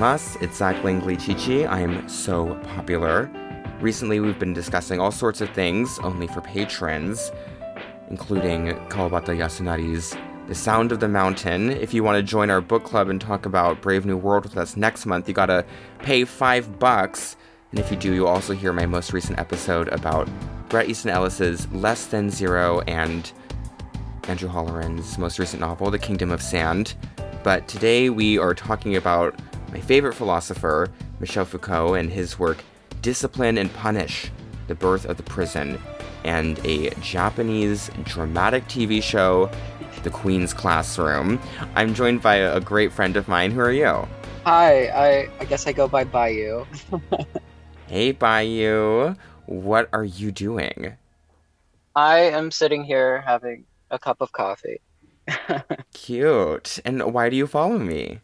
gozaimasu. It's Zach Langley Chichi. I am so popular. Recently, we've been discussing all sorts of things only for patrons, including Kawabata Yasunari's The Sound of the Mountain. If you want to join our book club and talk about Brave New World with us next month, you gotta pay five bucks. And if you do, you'll also hear my most recent episode about Bret Easton Ellis's Less Than Zero and Andrew Holleran's most recent novel, The Kingdom of Sand. But today we are talking about my favorite philosopher, Michel Foucault, and his work Discipline and Punish The Birth of the Prison, and a Japanese dramatic TV show, The Queen's Classroom. I'm joined by a great friend of mine. Who are you? Hi, I, I guess I go by Bayou. hey, Bayou. What are you doing? I am sitting here having a cup of coffee. Cute. And why do you follow me?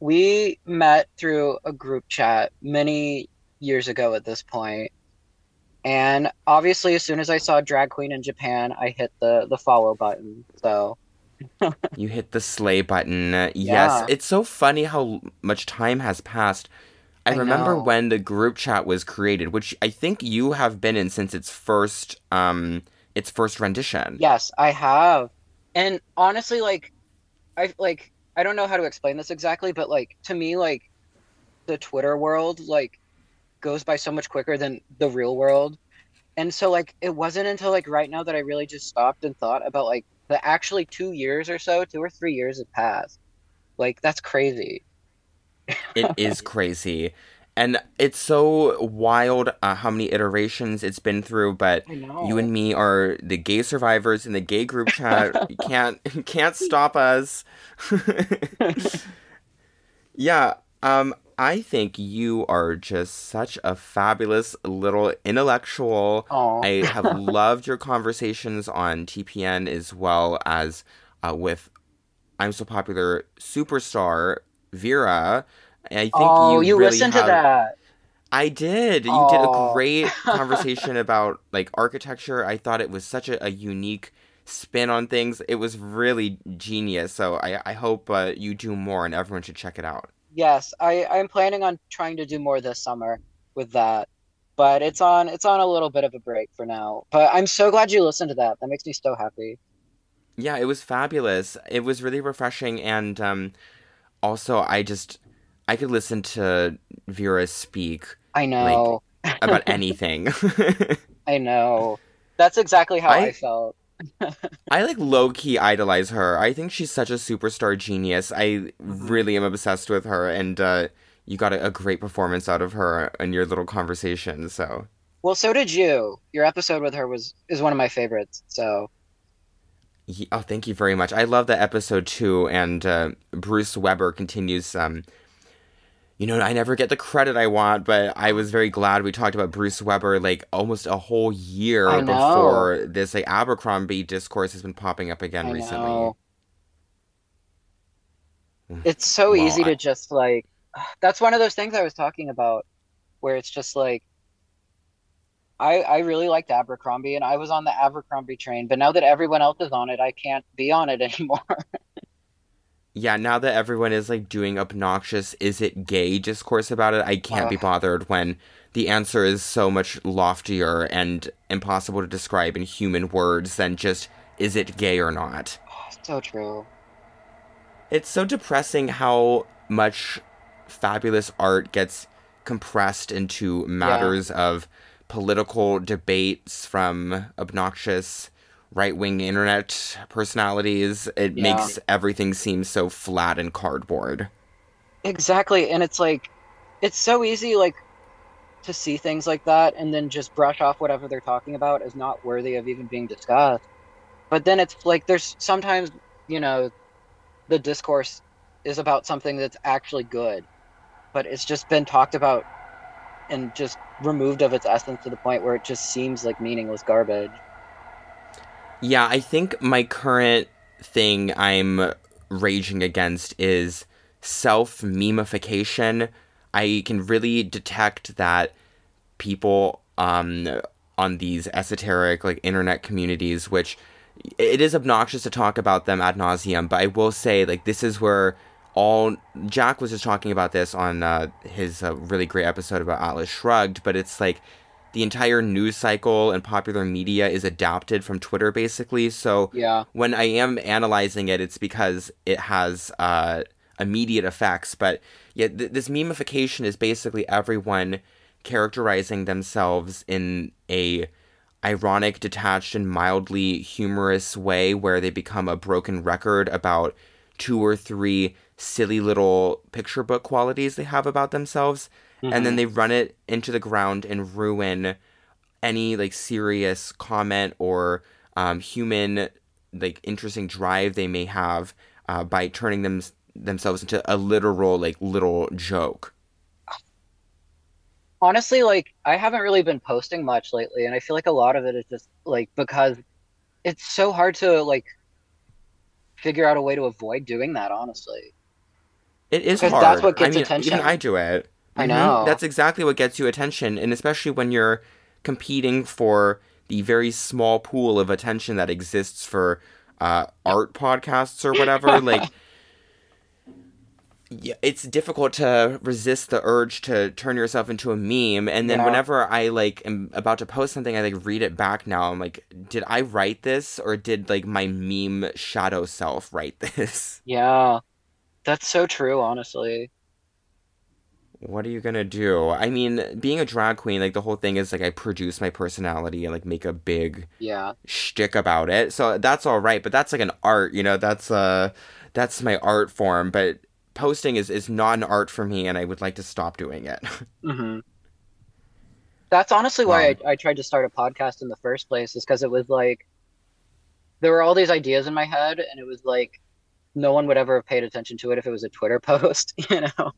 We met through a group chat many years ago at this point. And obviously as soon as I saw drag queen in Japan, I hit the the follow button. So you hit the slay button. Yes, yeah. it's so funny how much time has passed. I, I remember know. when the group chat was created, which I think you have been in since its first um its first rendition. Yes, I have. And honestly, like, I like I don't know how to explain this exactly, but like to me, like the Twitter world like goes by so much quicker than the real world. And so like it wasn't until like right now that I really just stopped and thought about like the actually two years or so, two or three years have passed. Like that's crazy. it is crazy and it's so wild uh, how many iterations it's been through but you and me are the gay survivors in the gay group chat. You can't can't stop us. Yeah um i think you are just such a fabulous little intellectual. Aww. i have loved your conversations on tpn as well as uh, with i'm so popular superstar vera I think oh, you, you really listened have... to that. I did. You oh. did a great conversation about like architecture. I thought it was such a, a, unique spin on things. It was really genius. So I, I hope uh, you do more and everyone should check it out. Yes, I, I'm planning on trying to do more this summer with that. But it's on it's on a little bit of a break for now. But I'm so glad you listened to that. That makes me so happy. Yeah, it was fabulous. It was really refreshing and um also I just I could listen to Vera speak. I know like, about anything. I know. That's exactly how I, I felt. I like low key idolize her. I think she's such a superstar genius. I mm-hmm. really am obsessed with her, and uh, you got a, a, great performance out of her in your little conversation. So. Well, so did you. Your episode with her was is one of my favorites. So. Yeah, oh, thank you very much. I love that episode too, and uh, Bruce Weber continues um, you know, I never get the credit I want, but I was very glad we talked about Bruce Weber like almost a whole year before this like Abercrombie discourse has been popping up again I recently. Know. Mm. It's so well, easy I... to just like that's one of those things I was talking about where it's just like I I really liked Abercrombie and I was on the Abercrombie train, but now that everyone else is on it, I can't be on it anymore yeah, now that everyone is like doing obnoxious is it gay discourse about it, I can't uh, be bothered when the answer is so much loftier and impossible to describe in human words than just is it gay or not. So true. It's so depressing how much fabulous art gets compressed into matters yeah. of political debates from obnoxious right wing internet personalities, it yeah. makes everything seem so flat and cardboard. Exactly. And it's like, it's so easy, like, to see things like that and then just brush off whatever they're talking about as not worthy of even being discussed. But then it's like, there's sometimes, you know, the discourse is about something that's actually good, but it's just been talked about and just removed of its essence to the point where it just seems like meaningless garbage. Yeah, I think my current thing I'm raging against is self memification. I can really detect that people um, on these esoteric like internet communities, which it is obnoxious to talk about them ad nauseum, but I will say like this is where all Jack was just talking about this on uh, his uh, really great episode about Atlas Shrugged, but it's like the entire news cycle and popular media is adapted from Twitter basically. So Yeah. when I am analyzing it, it's because it has uh, immediate effects. But yeah, th- this memification is basically everyone characterizing themselves in a ironic, detached, and mildly humorous way, where they become a broken record about two or three silly little picture book qualities they have about themselves, and then they run it into the ground and ruin any like serious comment or um, human like interesting drive they may have uh, by turning them themselves into a literal like little joke. honestly like i haven't really been posting much lately and i feel like a lot of it is just like because it's so hard to like figure out a way to avoid doing that honestly It is Because hard. that's what gets I mean, attention. Even I do it. I Mhm. know. That's exactly what gets you attention, and especially when you're competing for the very small pool of attention that exists for uh, art podcasts or whatever. like, yeah, it's difficult to resist the urge to turn yourself into a meme. And then Yeah. whenever I like am about to post something, I like read it back now. I'm like, did I write this or did like my meme shadow self write this? yeah that's so true honestly What are you gonna do? I mean, being a drag queen, like the whole thing is like I produce my personality and like make a big yeah shtick about it. So that's all right, but that's like an art, you know. That's uh, that's my art form. But posting is is not an art for me, and I would like to stop doing it. hmm that's honestly why Wow. I, I tried to start a podcast in the first place is because it was like there were all these ideas in my head and it was like no one would ever have paid attention to it if it was a twitter post you know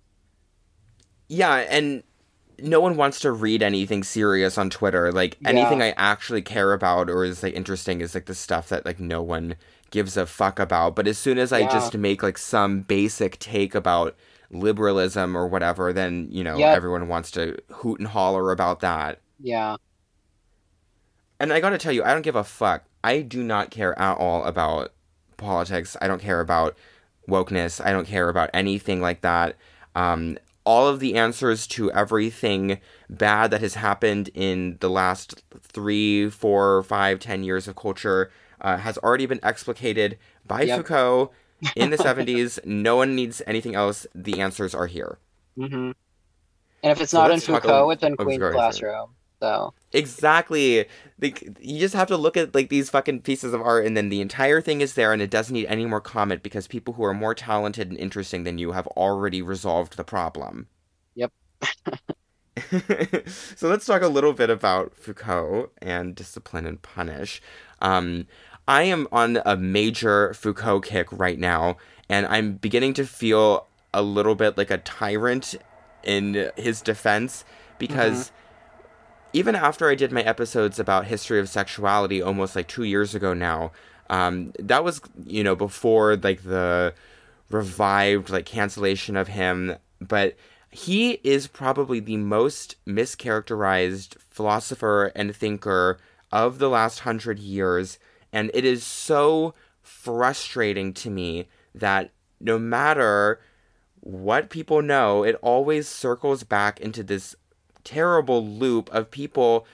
yeah, and no one wants to read anything serious on Twitter. Like Yeah. anything I actually care about or is like interesting is like the stuff that like no one gives a fuck about. But as soon as I Yeah. just make like some basic take about liberalism or whatever, then you know Yep. everyone wants to hoot and holler about that. yeah And I gotta tell you, I don't give a fuck. I do not care at all about politics. I don't care about wokeness. I don't care about anything like that. Um, all of the answers to everything bad that has happened in the last three, four, five, ten years of culture uh, has already been explicated by Yep. Foucault in the 70s. No one needs anything else. The answers are here. hmm And if it's So not in Foucault, it's in oh, Queen's. Classroom. So Exactly. Like you just have to look at like these fucking pieces of art and then the entire thing is there and it doesn't need any more comment because people who are more talented and interesting than you have already resolved the problem. Yep. so let's talk a little bit about Foucault and discipline and punish. Um, I am on a major Foucault kick right now, and I'm beginning to feel a little bit like a tyrant in his defense because even after I did my episodes about history of sexuality almost like two years ago now, um, that was you know before like the revived like cancellation of him, but he is probably the most mischaracterized philosopher and thinker of the last hundred years, and it is so frustrating to me that no matter what people know, it always circles back into this terrible loop of people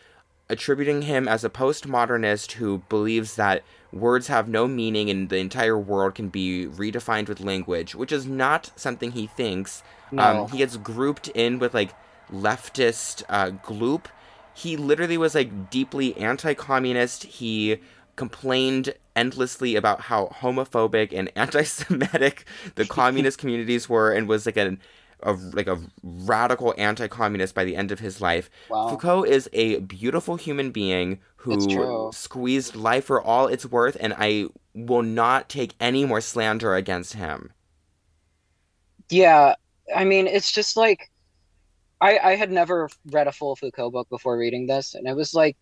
attributing him as a postmodernist who believes that words have no meaning and the entire world can be redefined with language, which is not something he thinks. No. Um, he gets grouped in with like leftist uh, gloop. He literally was like deeply anti-communist. He complained endlessly about how homophobic and anti-Semitic the communist communities were, and was like an a like a radical anti-communist by the end of his life. wow. Foucault is a beautiful human being who squeezed life for all it's worth, and I will not take any more slander against him. Yeah, I mean, it's just like I I had never read a full Foucault book before reading this, and it was like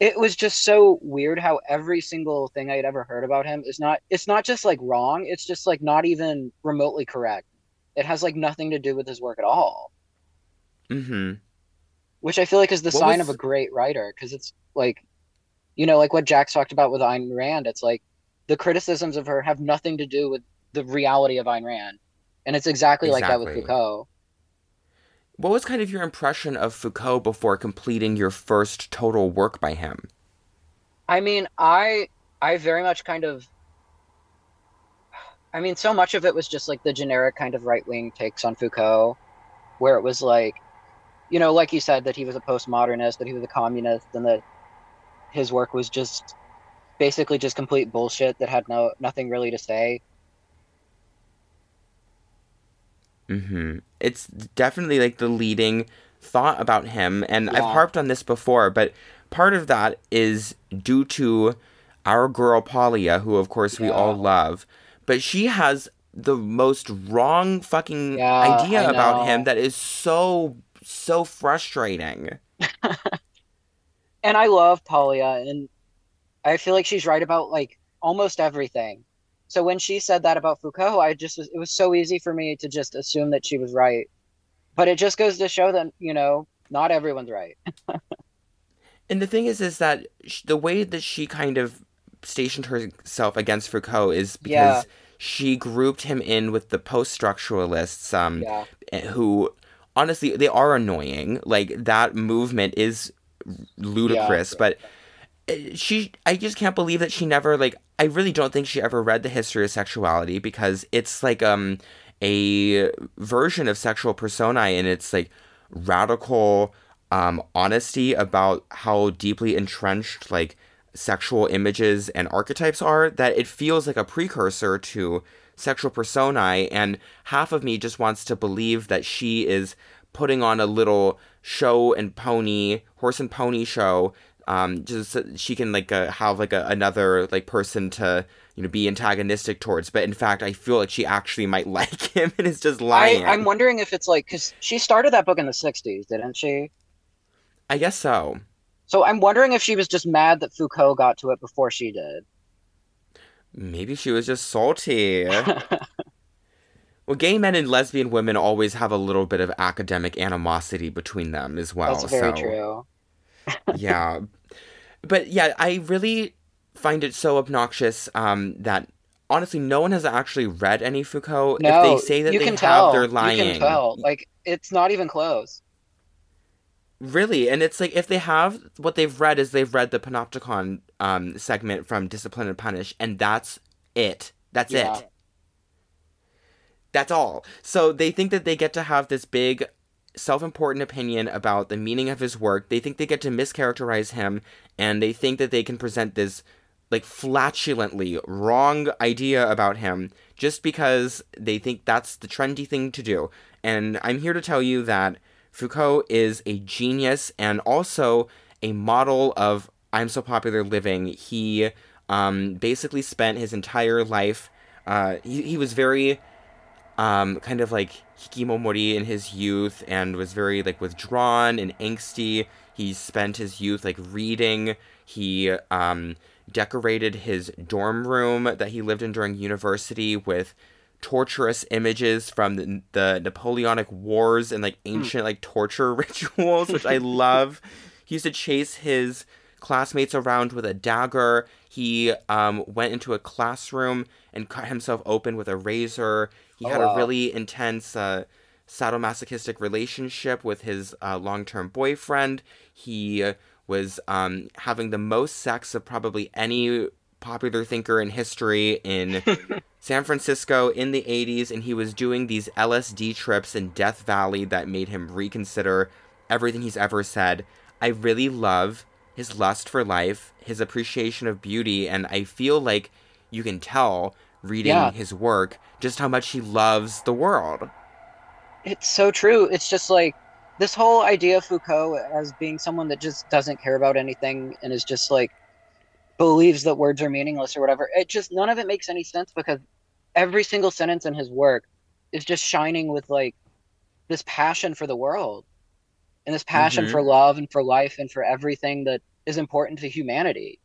it was just so weird how every single thing I had ever heard about him is not it's not just like wrong, it's just like not even remotely correct. It has like nothing to do with his work at all, Mm-hmm. which I feel like is the What sign was- of a great writer because it's like you know, like what Jack's talked about with Ayn Rand, it's like the criticisms of her have nothing to do with the reality of Ayn Rand. And it's exactly, exactly. like that with Foucault. What was kind of your impression of Foucault before completing your first total work by him? I mean, I I very much kind of I mean, so much of it was just like the generic kind of right wing takes on Foucault, where it was like, you know, like you said, that he was a postmodernist, that he was a communist, and that his work was just basically just complete bullshit that had no nothing really to say. Mm-hmm. It's definitely like the leading thought about him, and yeah. I've harped on this before, but part of that is due to our girl Paglia, who of course yeah. we all love, but she has the most wrong fucking yeah, idea about him that is so so frustrating. and I love Paglia, and I feel like she's right about like almost everything. So when she said that about Foucault, I just it was so easy for me to just assume that she was right. But it just goes to show that you know not everyone's right. and the thing is, is that the way that she kind of stationed herself against Foucault is because yeah. she grouped him in with the post-structuralists, um, yeah. Eh, who honestly they are annoying. Like that movement is ludicrous, yeah. but eh, she I just can't believe that she never like I really don't think she ever read the history of sexuality because it's like um a version of sexual personae and it's like radical um honesty about how deeply entrenched like sexual images and archetypes are that it feels like a precursor to sexual personae and half of me just wants to believe that she is putting on a little show and pony horse and pony show um, just so she can like uh, have like a, another like person to you know be antagonistic towards. But in fact i feel like she actually might like him and is just lying I, i'm wondering if it's like because she started that book in the 60s didn't she? I guess so so I'm wondering if she was just mad that Foucault got to it before she did. Maybe she was just salty. well, gay men and lesbian women always have a little bit of academic animosity between them as well. That's very so. true. yeah. But yeah, I really find it so obnoxious um, that honestly no one has actually read any Foucault. No, if they say that they have, tell. they're lying. You can tell. Like it's not even close. Really, and it's like if they have what they've read is they've read the Panopticon um, segment from Discipline and Punish, and that's it. That's yeah. it. That's all. So they think that they get to have this big, self-important opinion about the meaning of his work. They think they get to mischaracterize him, and they think that they can present this like flatulently wrong idea about him just because they think that's the trendy thing to do. And I'm here to tell you that Foucault is a genius and also a model of I'm so popular living. He um, basically spent his entire life. Uh, he, he was very um, kind of like hikikomori in his youth and was very like withdrawn and angsty. He spent his youth like reading. He um, decorated his dorm room that he lived in during university with torturous images from the, the Napoleonic Wars and like hmm. ancient mm. like torture rituals, which I love. He used to chase his classmates around with a dagger. He um, went into a classroom and cut himself open with a razor. He oh, had wow. a really intense uh, sadomasochistic relationship with his uh, long term boyfriend. He was um, having the most sex of probably any popular thinker in history in San Francisco in the 80s, and he was doing these LSD trips in Death Valley that made him reconsider everything he's ever said. I really love his lust for life, his appreciation of beauty, and I feel like you can tell reading yeah. his work just how much he loves the world. It's so true. It's just like this whole idea of Foucault as being someone that just doesn't care about anything and is just like believes that words are meaningless or whatever. It just none of it makes any sense because every single sentence in his work is just shining with like this passion for the world and this passion mm-hmm. for love and for life and for everything that is important to humanity.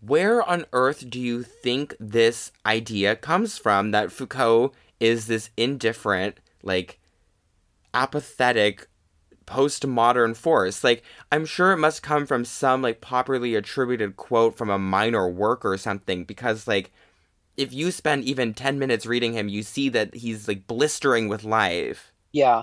Where on earth do you think this idea comes from that Foucault is this indifferent, like apathetic postmodern force. Like, I'm sure it must come from some like popularly attributed quote from a minor work or something because like if you spend even 10 minutes reading him, you see that he's like blistering with life. Yeah.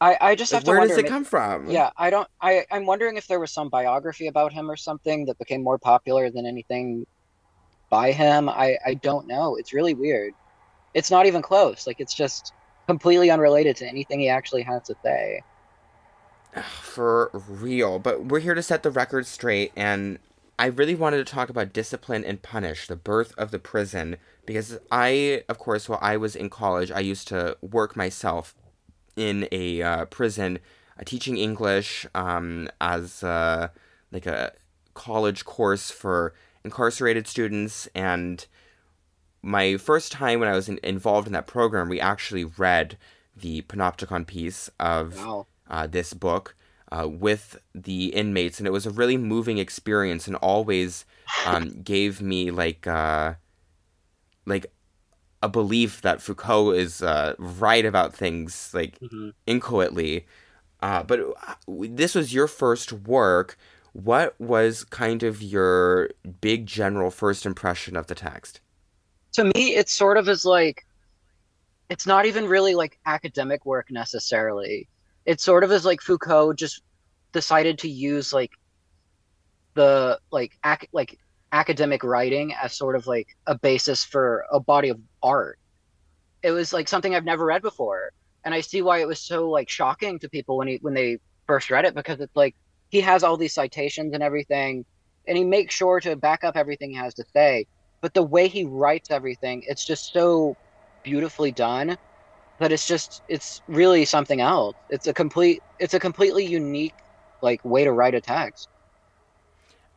I, I just Like, have to where wonder. does it come from? Yeah, I don't. I I'm wondering if there was some biography about him or something that became more popular than anything by him. I I don't know. It's really weird. It's not even close. Like it's just completely unrelated to anything he actually has to say. For real. But we're here to set the record straight, and I really wanted to talk about Discipline and Punish, the birth of the prison, because I, of course, while I was in college, I used to work myself in a uh, prison, uh, teaching English um, as uh, like a college course for incarcerated students. And my first time when I was in, involved in that program, we actually read the panopticon piece of Wow. Uh, this book uh, with the inmates, and it was a really moving experience, and always um, gave me like uh, like a belief that Foucault is uh, right about things like Mhm. inchoately. Uh, but uh, this was your first work. What was kind of your big general first impression of the text? To me, it's sort of as like it's not even really like academic work necessarily. It's sort of as like Foucault just decided to use like the like ac- like academic writing as sort of like a basis for a body of art. It was like something I've never read before, and I see why it was so like shocking to people when he when they first read it because it's like he has all these citations and everything, and he makes sure to back up everything he has to say. But the way he writes everything, it's just so beautifully done that it's just it's really something else. It's a complete it's a completely unique like way to write a text.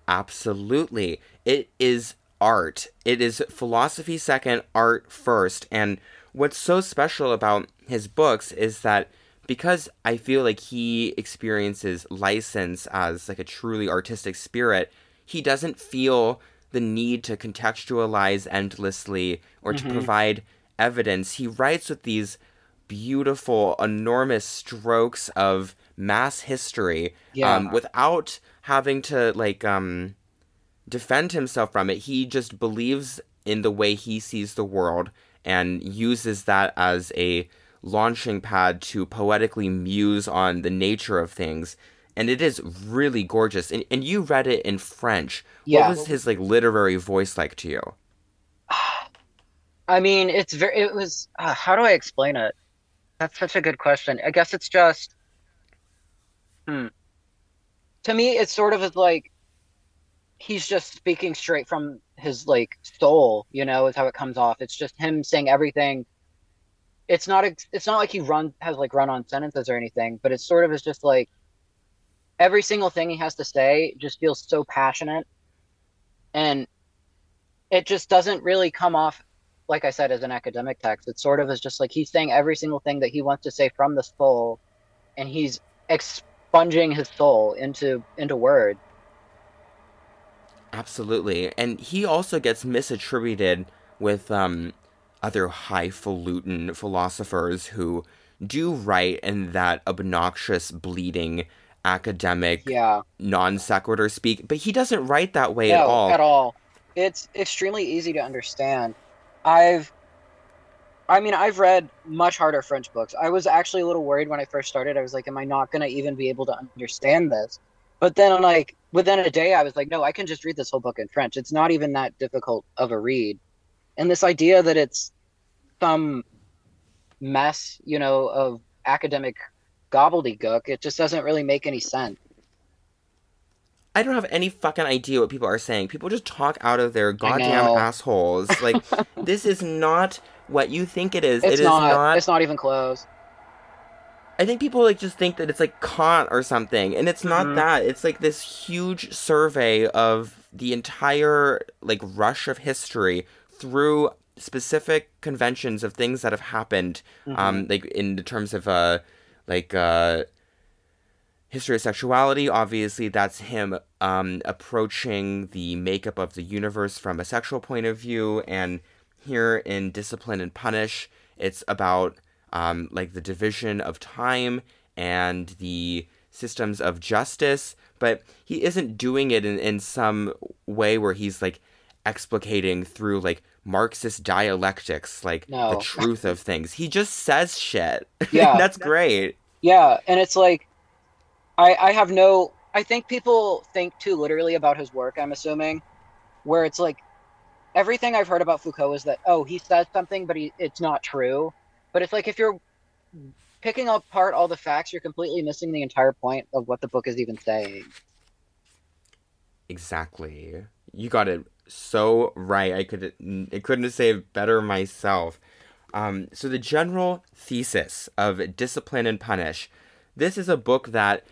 Absolutely. It is art. It is philosophy second, art first. And what's so special about his books is that because I feel like he experiences license as like a truly artistic spirit, he doesn't feel the need to contextualize endlessly or to Mhm. provide evidence. He writes with these beautiful, enormous strokes of mass history Yeah. um, without having to like um, defend himself from it. He just believes in the way he sees the world and uses that as a launching pad to poetically muse on the nature of things. And it is really gorgeous. And, and you read it in French. Yeah. What was his like literary voice like to you? I mean, it's very it was uh, how do I explain it? That's such a good question. I guess it's just hmm. To me, it's sort of like he's just speaking straight from his like soul, you know, is how it comes off. It's just him saying everything. It's not ex- it's not like he run has like run on sentences or anything, but it's sort of is just like every single thing he has to say just feels so passionate and it just doesn't really come off like I said, as an academic text. It's sort of is just like he's saying every single thing that he wants to say from the soul, and he's expunging his soul into into words. Absolutely. And he also gets misattributed with um, other highfalutin philosophers who do write in that obnoxious, bleeding, academic, Yeah, non sequitur speak, but he doesn't write that way no, at all. at all. It's extremely easy to understand. I've, I mean, I've read much harder French books. I was actually a little worried when I first started. I was like, am I not gonna even be able to understand this? But then, I'm like within a day, I was like, no, I can just read this whole book in French. It's not even that difficult of a read. And this idea that it's some mess, you know, of academic gobbledygook, it just doesn't really make any sense. I don't have any fucking idea what people are saying. People just talk out of their goddamn assholes. Like, this is not what you think it is. It's It is not, not. It's not even close. I think people like just think that it's like Kant or something, and it's not Mhm. that. It's like this huge survey of the entire like rush of history through specific conventions of things that have happened. Mm-hmm. Um, like in the terms of uh, like uh, history of sexuality. Obviously, that's him um approaching the makeup of the universe from a sexual point of view, and here in Discipline and Punish, it's about um, like the division of time and the systems of justice, but he isn't doing it in, in some way where he's like explicating through like Marxist dialectics, like No. the truth of things. He just says shit. Yeah. That's great. Yeah, and it's like I I have no I think people think too literally about his work, I'm assuming, where it's like everything I've heard about Foucault is that oh, he says something but he it's not true. But it's like if you're picking apart all the facts, you're completely missing the entire point of what the book is even saying. Exactly. You got it so right. I could I couldn't say it better myself. Um, so the general thesis of Discipline and Punish. This is a book that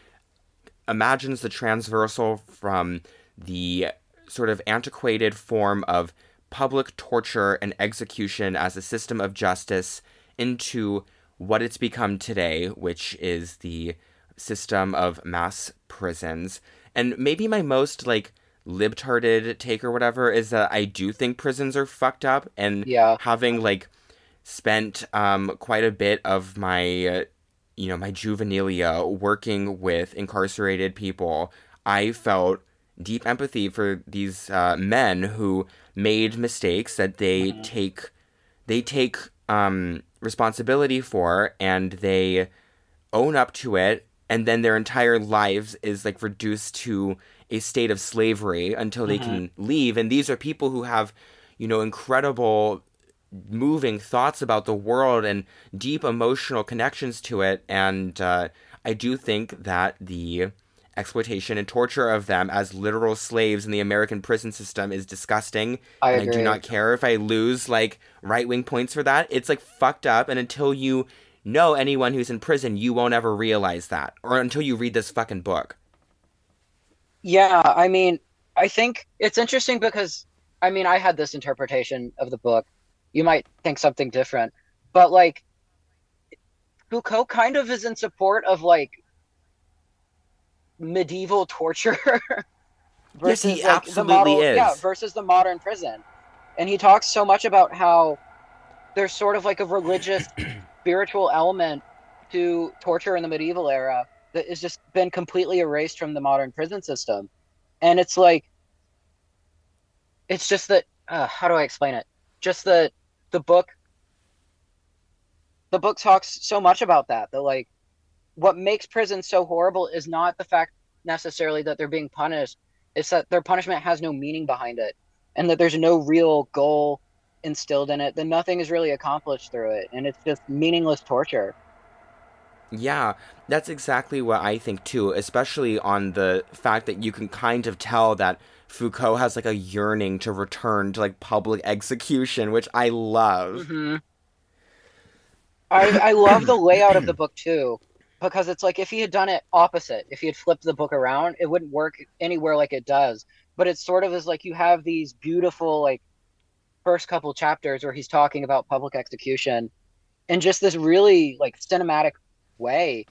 imagines the transversal from the sort of antiquated form of public torture and execution as a system of justice into what it's become today, which is the system of mass prisons. And maybe my most like libtarded take or whatever is that I do think prisons are fucked up and Yeah. having like spent um quite a bit of my uh, you know my juvenilia working with incarcerated people i felt deep empathy for these uh, men who made mistakes that they take they take um responsibility for and they own up to it and then their entire lives is like reduced to a state of slavery until they can leave. And these are people who have you know incredible moving thoughts about the world and deep emotional connections to it and uh, i do think that the exploitation and torture of them as literal slaves in the american prison system is disgusting I agree. i do not care if i lose like right-wing points for that it's like fucked up and until you know anyone who's in prison you won't ever realize that or until you read this fucking book Yeah, I mean, I think it's interesting because I mean, I had this interpretation of the book. You might think something different, but like Foucault kind of is in support of like medieval torture Yes, he like, the absolutely model, is. yeah, versus the modern prison. And he talks so much about how there's sort of like a religious spiritual element to torture in the medieval era that has just been completely erased from the modern prison system. And it's like, it's just that, uh, how do I explain it? Just that the book, the book talks so much about that, that like, what makes prison so horrible is not the fact necessarily that they're being punished, it's that their punishment has no meaning behind it and that there's no real goal instilled in it, that nothing is really accomplished through it. And it's just meaningless torture. Yeah, that's exactly what I think too, especially on the fact that you can kind of tell that Foucault has like a yearning to return to like public execution, which I love. hmm I I love the layout of the book too, because it's like if he had done it opposite, if he had flipped the book around, it wouldn't work anywhere like it does. But it sort of is like you have these beautiful like first couple chapters where he's talking about public execution in just this really like cinematic way.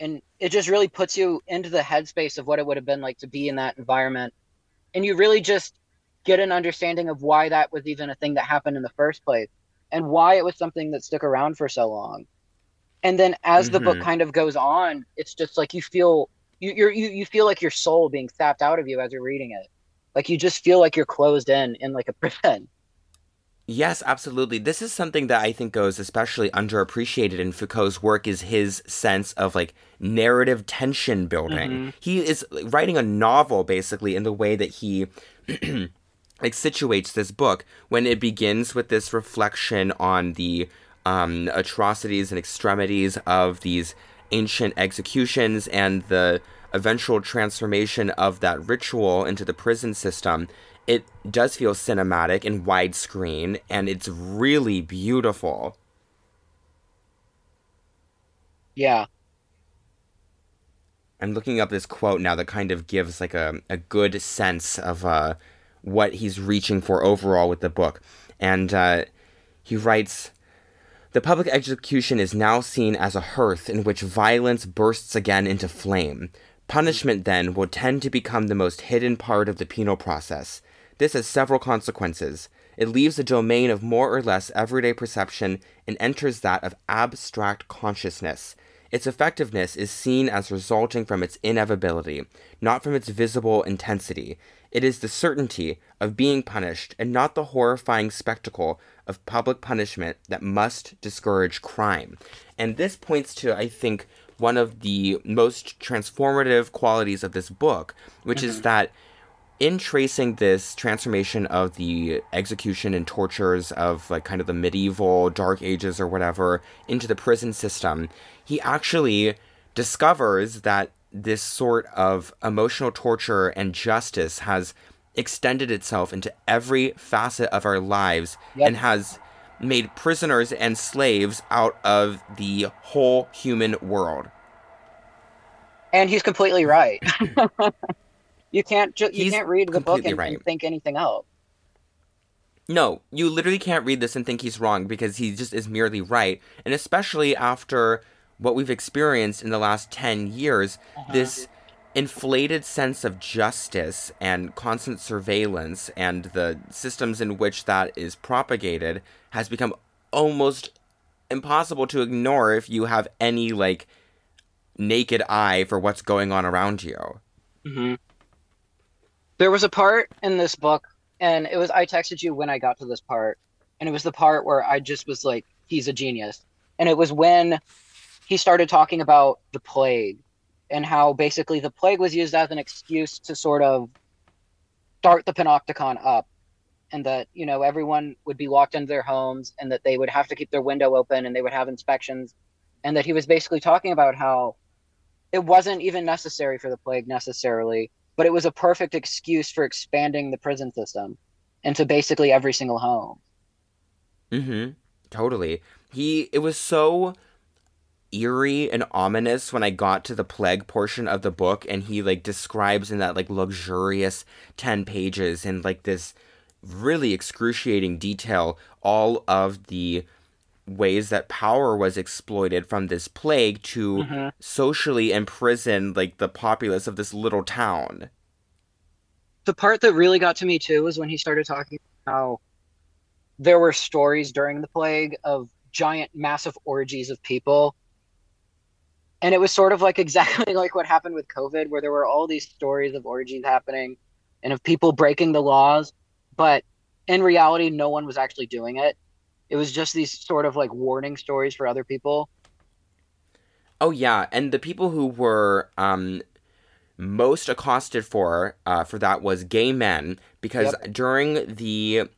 And it just really puts you into the headspace of what it would have been like to be in that environment. And you really just get an understanding of why that was even a thing that happened in the first place and why it was something that stuck around for so long. And then as the book Mhm. kind of goes on, it's just like you feel you you're, you you feel like your soul being sapped out of you as you're reading it. Like you just feel like you're closed in in like a prison. Yes, absolutely. This is something that I think goes especially underappreciated in Foucault's work is his sense of like narrative tension building. Mhm. He is writing a novel basically in the way that he like situates this book when it begins with this reflection on the um, atrocities and extremities of these ancient executions and the eventual transformation of that ritual into the prison system. It does feel cinematic and widescreen, and it's really beautiful. Yeah. I'm looking up this quote now that kind of gives like a, a good sense of uh, what he's reaching for overall with the book. And uh, he writes The public execution is now seen as a hearth in which violence bursts again into flame. Punishment, then, will tend to become the most hidden part of the penal process. This has several consequences. It leaves the domain of more or less everyday perception and enters that of abstract consciousness. Its effectiveness is seen as resulting from its inevitability, not from its visible intensity. It is the certainty of being punished and not the horrifying spectacle of public punishment that must discourage crime. And this points to, I think, one of the most transformative qualities of this book, which mm-hmm. is that in tracing this transformation of the execution and tortures of like kind of the medieval dark ages or whatever into the prison system, he actually discovers that this sort of emotional torture and justice has extended itself into every facet of our lives yep. and has made prisoners and slaves out of the whole human world. And he's completely right. You can't ju- you can't read the book and, right. and think anything else. No, you literally can't read this and think he's wrong because he just is merely right. And especially after what we've experienced in the last 10 years, uh-huh. this inflated sense of justice and constant surveillance and the systems in which that is propagated has become almost impossible to ignore if you have any, like, naked eye for what's going on around you. Mm-hmm. There was a part in this book, and it was I texted you when I got to this part, and it was the part where I just was like, he's a genius. And it was when he started talking about the plague and how basically the plague was used as an excuse to sort of start the panopticon up and that you know everyone would be locked into their homes and that they would have to keep their window open and they would have inspections and that he was basically talking about how it wasn't even necessary for the plague necessarily but it was a perfect excuse for expanding the prison system into basically every single home. Mm-hmm. Totally. He it was so eerie and ominous when I got to the plague portion of the book and he like describes in that like luxurious 10 pages in like this really excruciating detail all of the ways that power was exploited from this plague to mm-hmm. socially imprison like the populace of this little town. The part that really got to me too was when he started talking how there were stories during the plague of giant massive orgies of people. And it was sort of like exactly like what happened with COVID where there were all these stories of orgies happening and of people breaking the laws, but in reality no one was actually doing it it was just these sort of like warning stories for other people. Oh yeah, and the people who were um, most accosted for uh, for that was gay men because yep. during the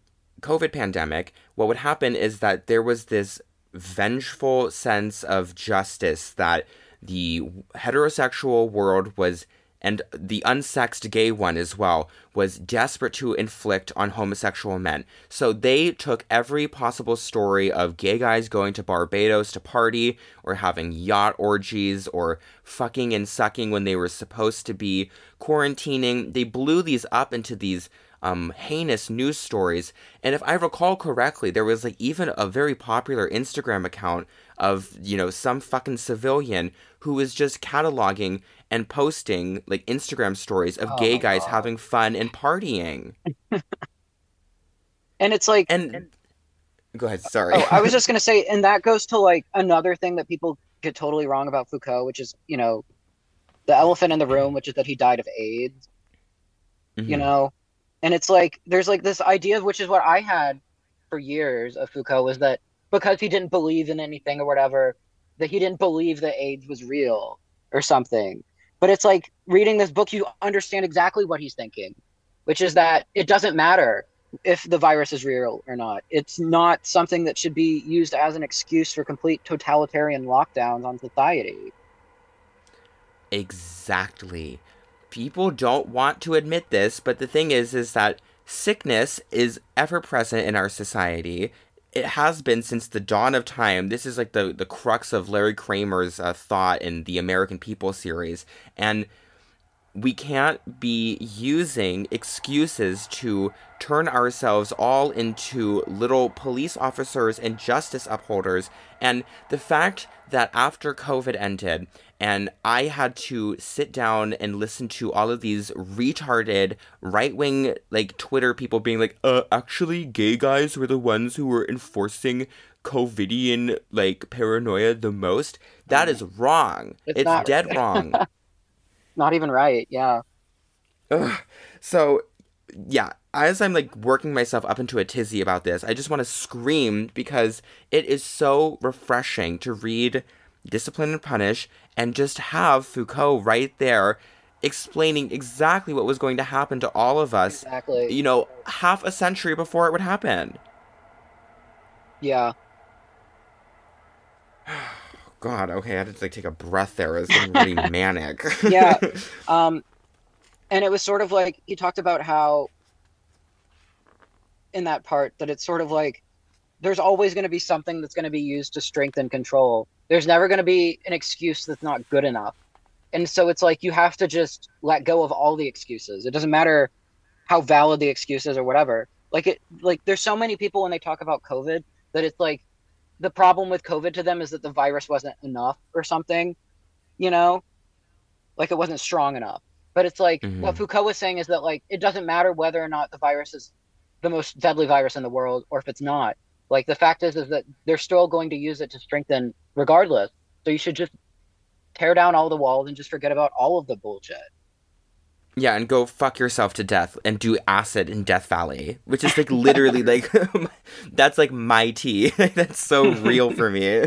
COVID pandemic, what would happen is that there was this vengeful sense of justice that the heterosexual world was and the unsexed gay one as well, was desperate to inflict on homosexual men. So they took every possible story of gay guys going to Barbados to party, or having yacht orgies, or fucking and sucking when they were supposed to be quarantining. They blew these up into these um, heinous news stories. And if I recall correctly, there was like even a very popular Instagram account of, you know, some fucking civilian who was just cataloging and posting like Instagram stories of oh gay guys God. having fun and partying. and it's like and, and go ahead, sorry. oh, I was just gonna say, and that goes to like another thing that people get totally wrong about Foucault, which is, you know, the elephant in the room, which is that he died of AIDS. Mm-hmm. You know? And it's like there's like this idea which is what I had for years of Foucault was that because he didn't believe in anything or whatever, that he didn't believe that AIDS was real or something. But it's like reading this book, you understand exactly what he's thinking, which is that it doesn't matter if the virus is real or not. It's not something that should be used as an excuse for complete totalitarian lockdowns on society. Exactly. People don't want to admit this, but the thing is is that sickness is ever present in our society it has been since the dawn of time. This is like the the crux of Larry Kramer's uh, thought in the American People series, and we can't be using excuses to turn ourselves all into little police officers and justice upholders. And the fact that after COVID ended, and I had to sit down and listen to all of these retarded right wing like Twitter people being like, uh, actually, gay guys were the ones who were enforcing COVIDian like paranoia the most. That is wrong. It's, it's dead wrong. not even right. Yeah. Ugh. So yeah, as I'm like working myself up into a tizzy about this, I just want to scream because it is so refreshing to read Discipline and Punish and just have Foucault right there explaining exactly what was going to happen to all of us. Exactly. You know, half a century before it would happen. Yeah. God, okay, I had to like take a breath there. It was getting really manic. Yeah. Um, and it was sort of like he talked about how in that part that it's sort of like there's always going to be something that's going to be used to strengthen control. There's never going to be an excuse that's not good enough. And so it's like you have to just let go of all the excuses. It doesn't matter how valid the excuse is or whatever. Like it like there's so many people when they talk about COVID that it's like the problem with COVID to them is that the virus wasn't enough or something, you know? Like it wasn't strong enough. But it's like Mhm. what Foucault was saying is that like it doesn't matter whether or not the virus is the most deadly virus in the world or if it's not. Like the fact is is that they're still going to use it to strengthen regardless. So you should just tear down all the walls and just forget about all of the bullshit. Yeah, and go fuck yourself to death and do acid in Death Valley, which is like literally like that's like my tea. that's so real for me.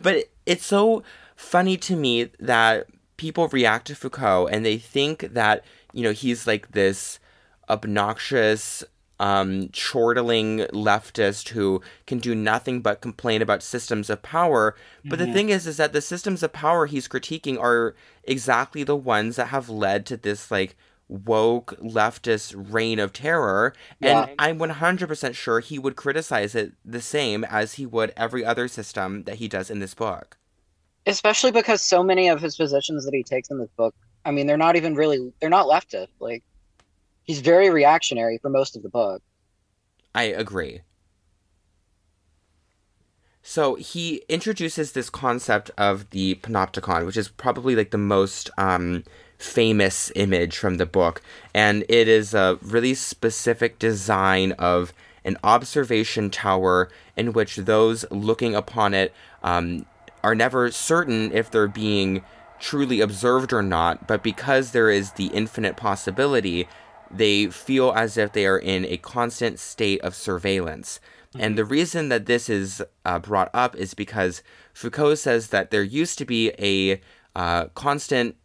But it's so funny to me that people react to Foucault and they think that, you know, he's like this obnoxious um, chortling leftist who can do nothing but complain about systems of power. But the Mhm. thing is, is that the systems of power he's critiquing are exactly the ones that have led to this like woke leftist reign of terror. Yeah. And I'm 100% sure he would criticize it the same as he would every other system that he does in this book. Especially because so many of his positions that he takes in this book, I mean, they're not even really they're not leftist. Like he's very reactionary for most of the book. I agree. So he introduces this concept of the panopticon, which is probably like the most um, famous image from the book, and it is a really specific design of an observation tower in which those looking upon it um, are never certain if they're being truly observed or not, but because there is the infinite possibility, they feel as if they are in a constant state of surveillance. And the reason that this is uh, brought up is because Foucault says that there used to be a uh, constant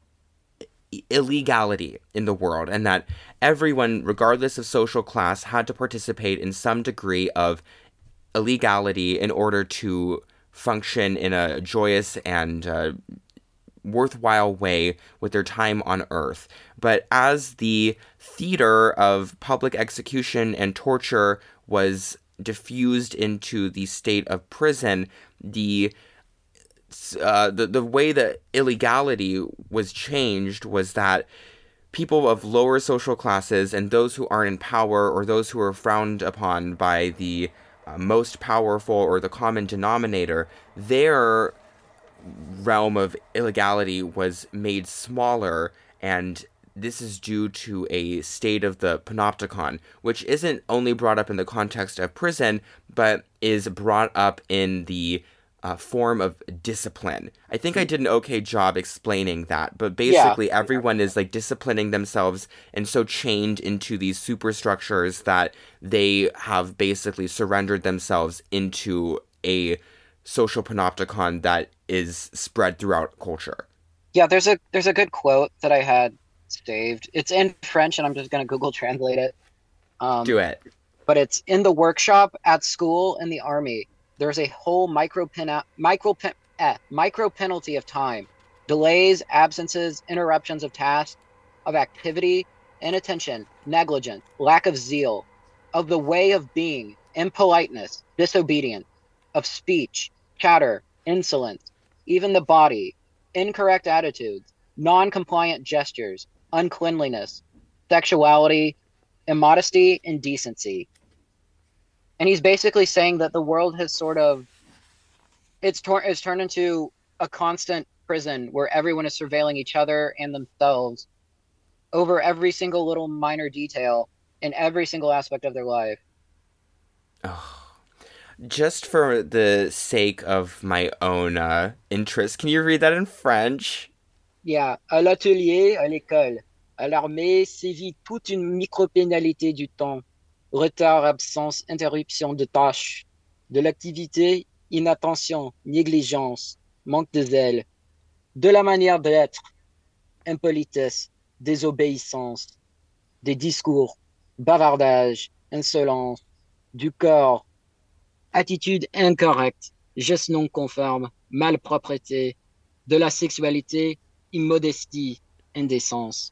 illegality in the world, and that everyone, regardless of social class, had to participate in some degree of illegality in order to function in a joyous and uh, worthwhile way with their time on earth. But as the theater of public execution and torture was diffused into the state of prison, the uh, the the way that illegality was changed was that people of lower social classes and those who aren't in power or those who are frowned upon by the uh, most powerful or the common denominator, their realm of illegality was made smaller and this is due to a state of the panopticon which isn't only brought up in the context of prison but is brought up in the uh, form of discipline i think i did an okay job explaining that but basically everyone is like disciplining themselves and so chained into these superstructures that they have basically surrendered themselves into a social panopticon that is spread throughout culture. Yeah, there's a there's a good quote that I had saved. It's in French, and I'm just gonna Google translate it. Um, Do it. but it's in the workshop, at school, in the army. There's a whole micro pin micro pen, eh, micro penalty of time, delays, absences, interruptions of tasks, of activity, inattention, negligence, lack of zeal, of the way of being, impoliteness, disobedience, of speech, chatter, insolence, even the body, incorrect attitudes, non-compliant gestures, uncleanliness, sexuality, immodesty, and decency. And he's basically saying that the world has sort of it's torn it's turned into a constant prison where everyone is surveilling each other and themselves over every single little minor detail in every single aspect of their life. Just for the sake of my own uh, interest, can you read that in French? Yeah, à l'atelier, à l'école. à l'armée sévit toute une micro-pénalité du temps, retard, absence, interruption de tâches, de l'activité, inattention, négligence, manque de zèle, de la manière d'être, impolitesse, désobéissance, des discours, bavardage, insolence, du corps, attitude incorrecte, gestes non conformes, malpropreté, de la sexualité, immodestie, indécence.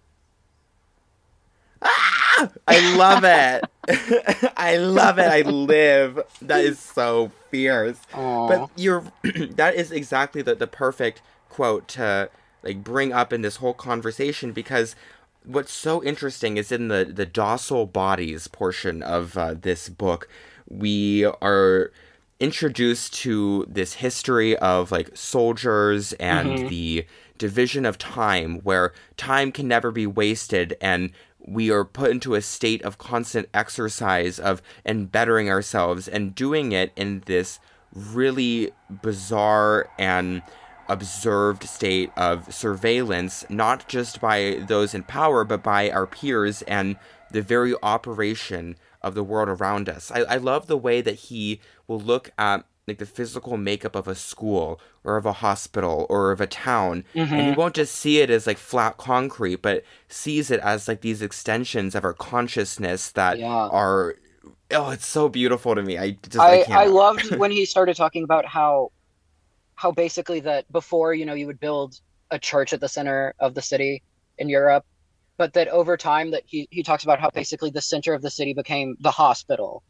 Ah! I love it. I love it. I live. That is so fierce. Aw. But you're that is exactly the, the perfect quote to like bring up in this whole conversation because what's so interesting is in the the docile bodies portion of uh, this book we are introduced to this history of like soldiers and Mhm. the division of time where time can never be wasted and we are put into a state of constant exercise of and bettering ourselves and doing it in this really bizarre and observed state of surveillance, not just by those in power, but by our peers and the very operation of the world around us. I, I love the way that he will look at like the physical makeup of a school or of a hospital or of a town and he Mhm. won't just see it as like flat concrete but sees it as like these extensions of our consciousness that Yeah. are oh it's so beautiful to me i just i, I, I loved when he started talking about how how basically that before you know you would build a church at the center of the city in Europe, but that over time that he he talks about how basically the center of the city became the hospital,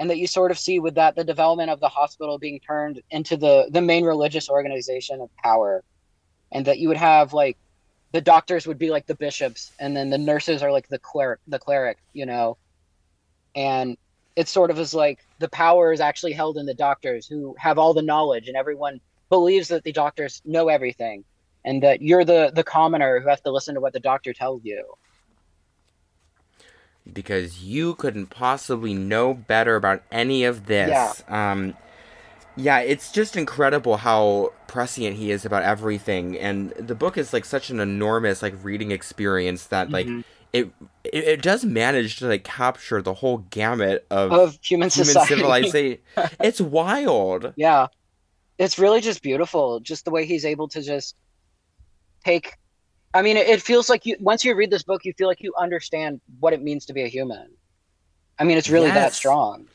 and that you sort of see with that the development of the hospital being turned into the the main religious organization of power, and that you would have like the doctors would be like the bishops, and then the nurses are like the cleric the cleric, you know, and it sort of is like the power is actually held in the doctors who have all the knowledge and everyone believes that the doctors know everything and that you're the the commoner who has to listen to what the doctor tells you because you couldn't possibly know better about any of this. Yeah. Um yeah, it's just incredible how prescient he is about everything and the book is like such an enormous like reading experience that like Mhm. it, it it does manage to like capture the whole gamut of, of human human society civilization. it's wild. yeah it's really just beautiful just the way he's able to just take i mean it, feels like you once you read this book you feel like you understand what it means to be a human i mean it's really that strong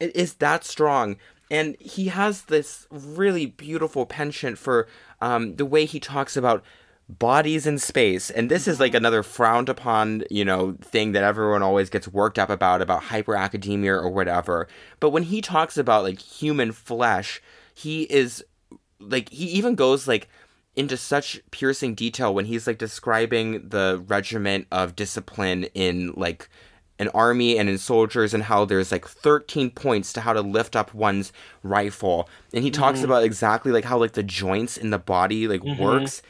It is that strong. And he has this really beautiful penchant for um, the way he talks about bodies in space. And this is like another frowned upon, you know, thing that everyone always gets worked up about, about hyper academia or whatever. But when he talks about like human flesh, he is like, he even goes like, into such piercing detail when he's like describing the regiment of discipline in like an army and in soldiers and how there's like 13 points to how to lift up one's rifle and he talks Mhm. about exactly like how like the joints in the body like Mhm. works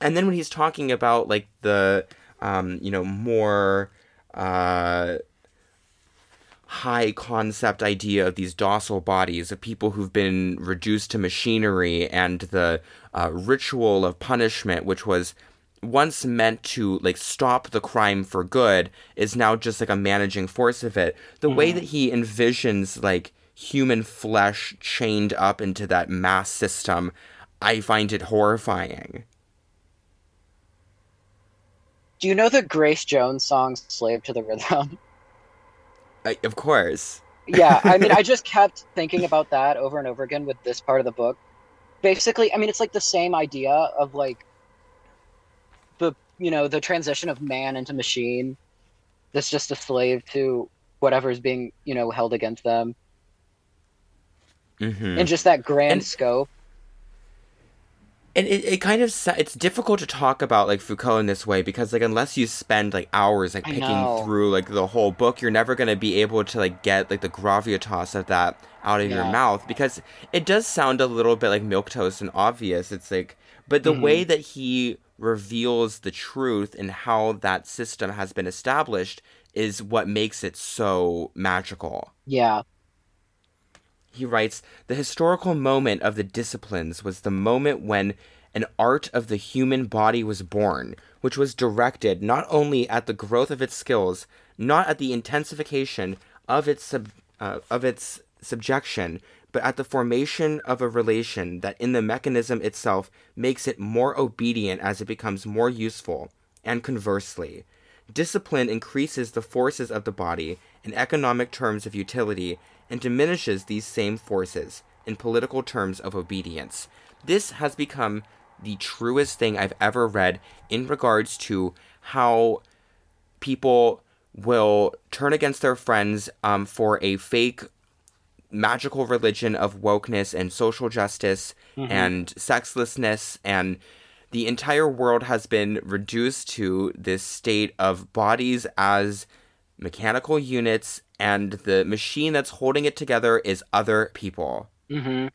and then when he's talking about like the um you know more uh high concept idea of these docile bodies of people who've been reduced to machinery and the uh, ritual of punishment which was once meant to like stop the crime for good is now just like a managing force of it. The way Mhm. that he envisions like human flesh chained up into that mass system i find it horrifying. Do you know the grace jones song slave to the rhythm I, of course. Yeah i mean i just kept thinking about that over and over again with this part of the book. Basically i mean it's like the same idea of like the you know the transition of man into machine that's just a slave to whatever is being you know held against them. Hmm and just that grand And- scope And it, it kind of it's difficult to talk about like Foucault in this way because like unless you spend like hours like picking through like the whole book, you're never gonna be able to like get like the gravitas of that out of your mouth because it does sound a little bit like milk toast and obvious. It's like, but the Mhm. way that he reveals the truth and how that system has been established is what makes it so magical. yeah He writes, The historical moment of the disciplines was the moment when an art of the human body was born, which was directed not only at the growth of its skills, not at the intensification of its sub, uh, of its subjection, but at the formation of a relation that in the mechanism itself makes it more obedient as it becomes more useful, and conversely. Discipline increases the forces of the body in economic terms of utility and diminishes these same forces in political terms of obedience. This has become the truest thing I've ever read in regards to how people will turn against their friends um, for a fake magical religion of wokeness and social justice mm-hmm. and sexlessness and the entire world has been reduced to this state of bodies as mechanical units and the machine that's holding it together is other people mm-hmm.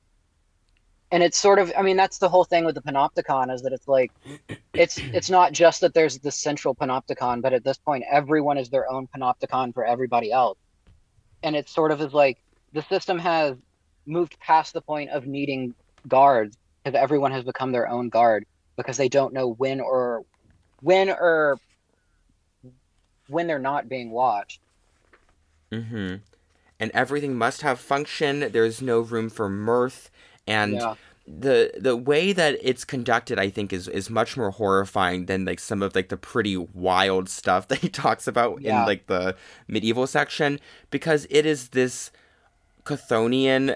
and it's sort of i mean that's the whole thing with the panopticon is that it's like it's it's not just that there's the central panopticon but at this point everyone is their own panopticon for everybody else and it sort of is like the system has moved past the point of needing guards because everyone has become their own guard because they don't know when or when or when they're not being watched. Mm-hmm. And everything must have function. There's no room for mirth, and yeah. the the way that it's conducted, I think, is is much more horrifying than like some of like the pretty wild stuff that he talks about yeah. in like the medieval section, because it is this Chthonian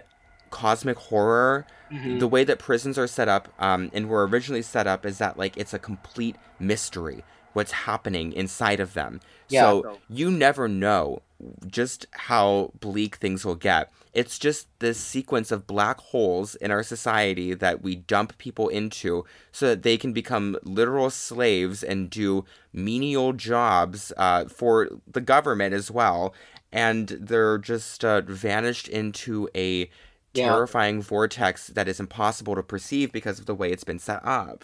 cosmic horror. Mm-hmm. The way that prisons are set up um, and were originally set up is that like it's a complete mystery what's happening inside of them. Yeah, so you never know just how bleak things will get. It's just this sequence of black holes in our society that we dump people into so that they can become literal slaves and do menial jobs uh, for the government as well and they're just uh, vanished into a terrifying yeah. vortex that is impossible to perceive because of the way it's been set up.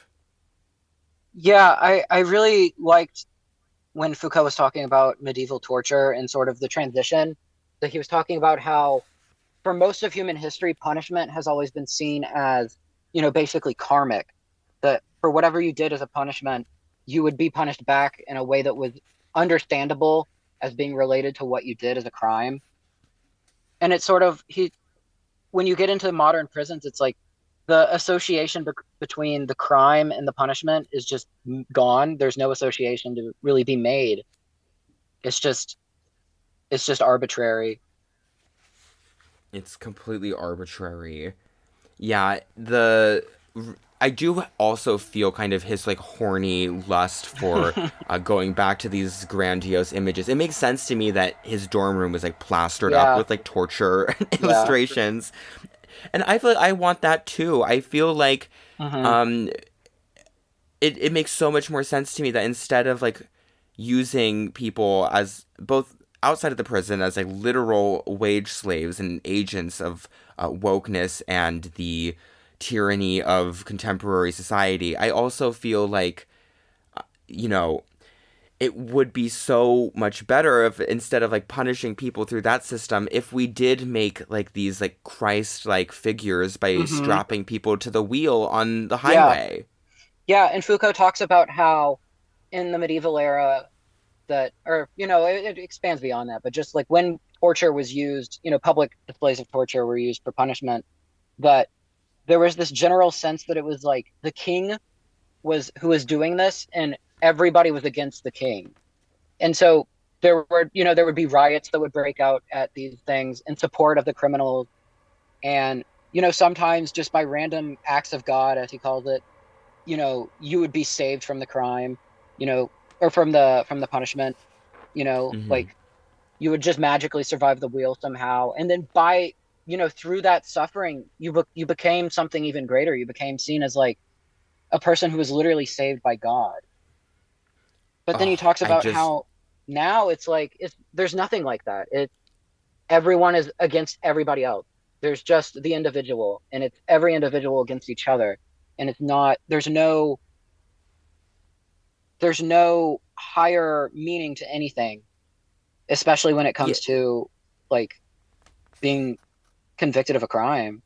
Yeah, I, I really liked when Foucault was talking about medieval torture and sort of the transition that he was talking about how for most of human history punishment has always been seen as you know basically karmic that for whatever you did as a punishment you would be punished back in a way that was understandable as being related to what you did as a crime. And it's sort of he when you get into modern prisons, it's like the association be- between the crime and the punishment is just gone. There's no association to really be made. It's just it's just arbitrary. It's completely arbitrary. Yeah, the I do also feel kind of his like horny lust for uh, going back to these grandiose images. It makes sense to me that his dorm room was like plastered yeah. up with like torture illustrations, and I feel like I want that too. I feel like mm-hmm. um, it it makes so much more sense to me that instead of like using people as both outside of the prison as like literal wage slaves and agents of uh, wokeness and the tyranny of contemporary society, I also feel like, uh, you know, it would be so much better if instead of like punishing people through that system, if we did make like these like Christ like figures by mm-hmm. strapping people to the wheel on the highway. Yeah. yeah, and Foucault talks about how in the medieval era that or you know it, it, expands beyond that but just like when torture was used you know public displays of torture were used for punishment but there was this general sense that it was like the king was who was doing this and everybody was against the king. And so there were you know there would be riots that would break out at these things in support of the criminals and you know sometimes just by random acts of god as he calls it you know you would be saved from the crime you know or from the from the punishment you know mm-hmm. like you would just magically survive the wheel somehow. And then by you know through that suffering you be- you became something even greater. You became seen as like a person who was literally saved by god but then oh, he talks about just... how now it's like it's there's nothing like that it everyone is against everybody else there's just the individual and it's every individual against each other and it's not there's no there's no higher meaning to anything especially when it comes yeah. to like being convicted of a crime.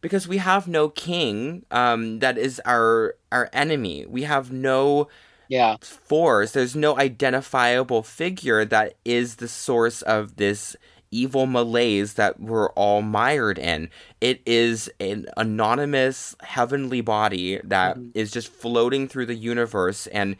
because we have no king um, that is our our enemy. We have no Yeah. force. There's no identifiable figure that is the source of this evil malaise that we're all mired in. It is an anonymous heavenly body that is Mhm. just floating through the universe and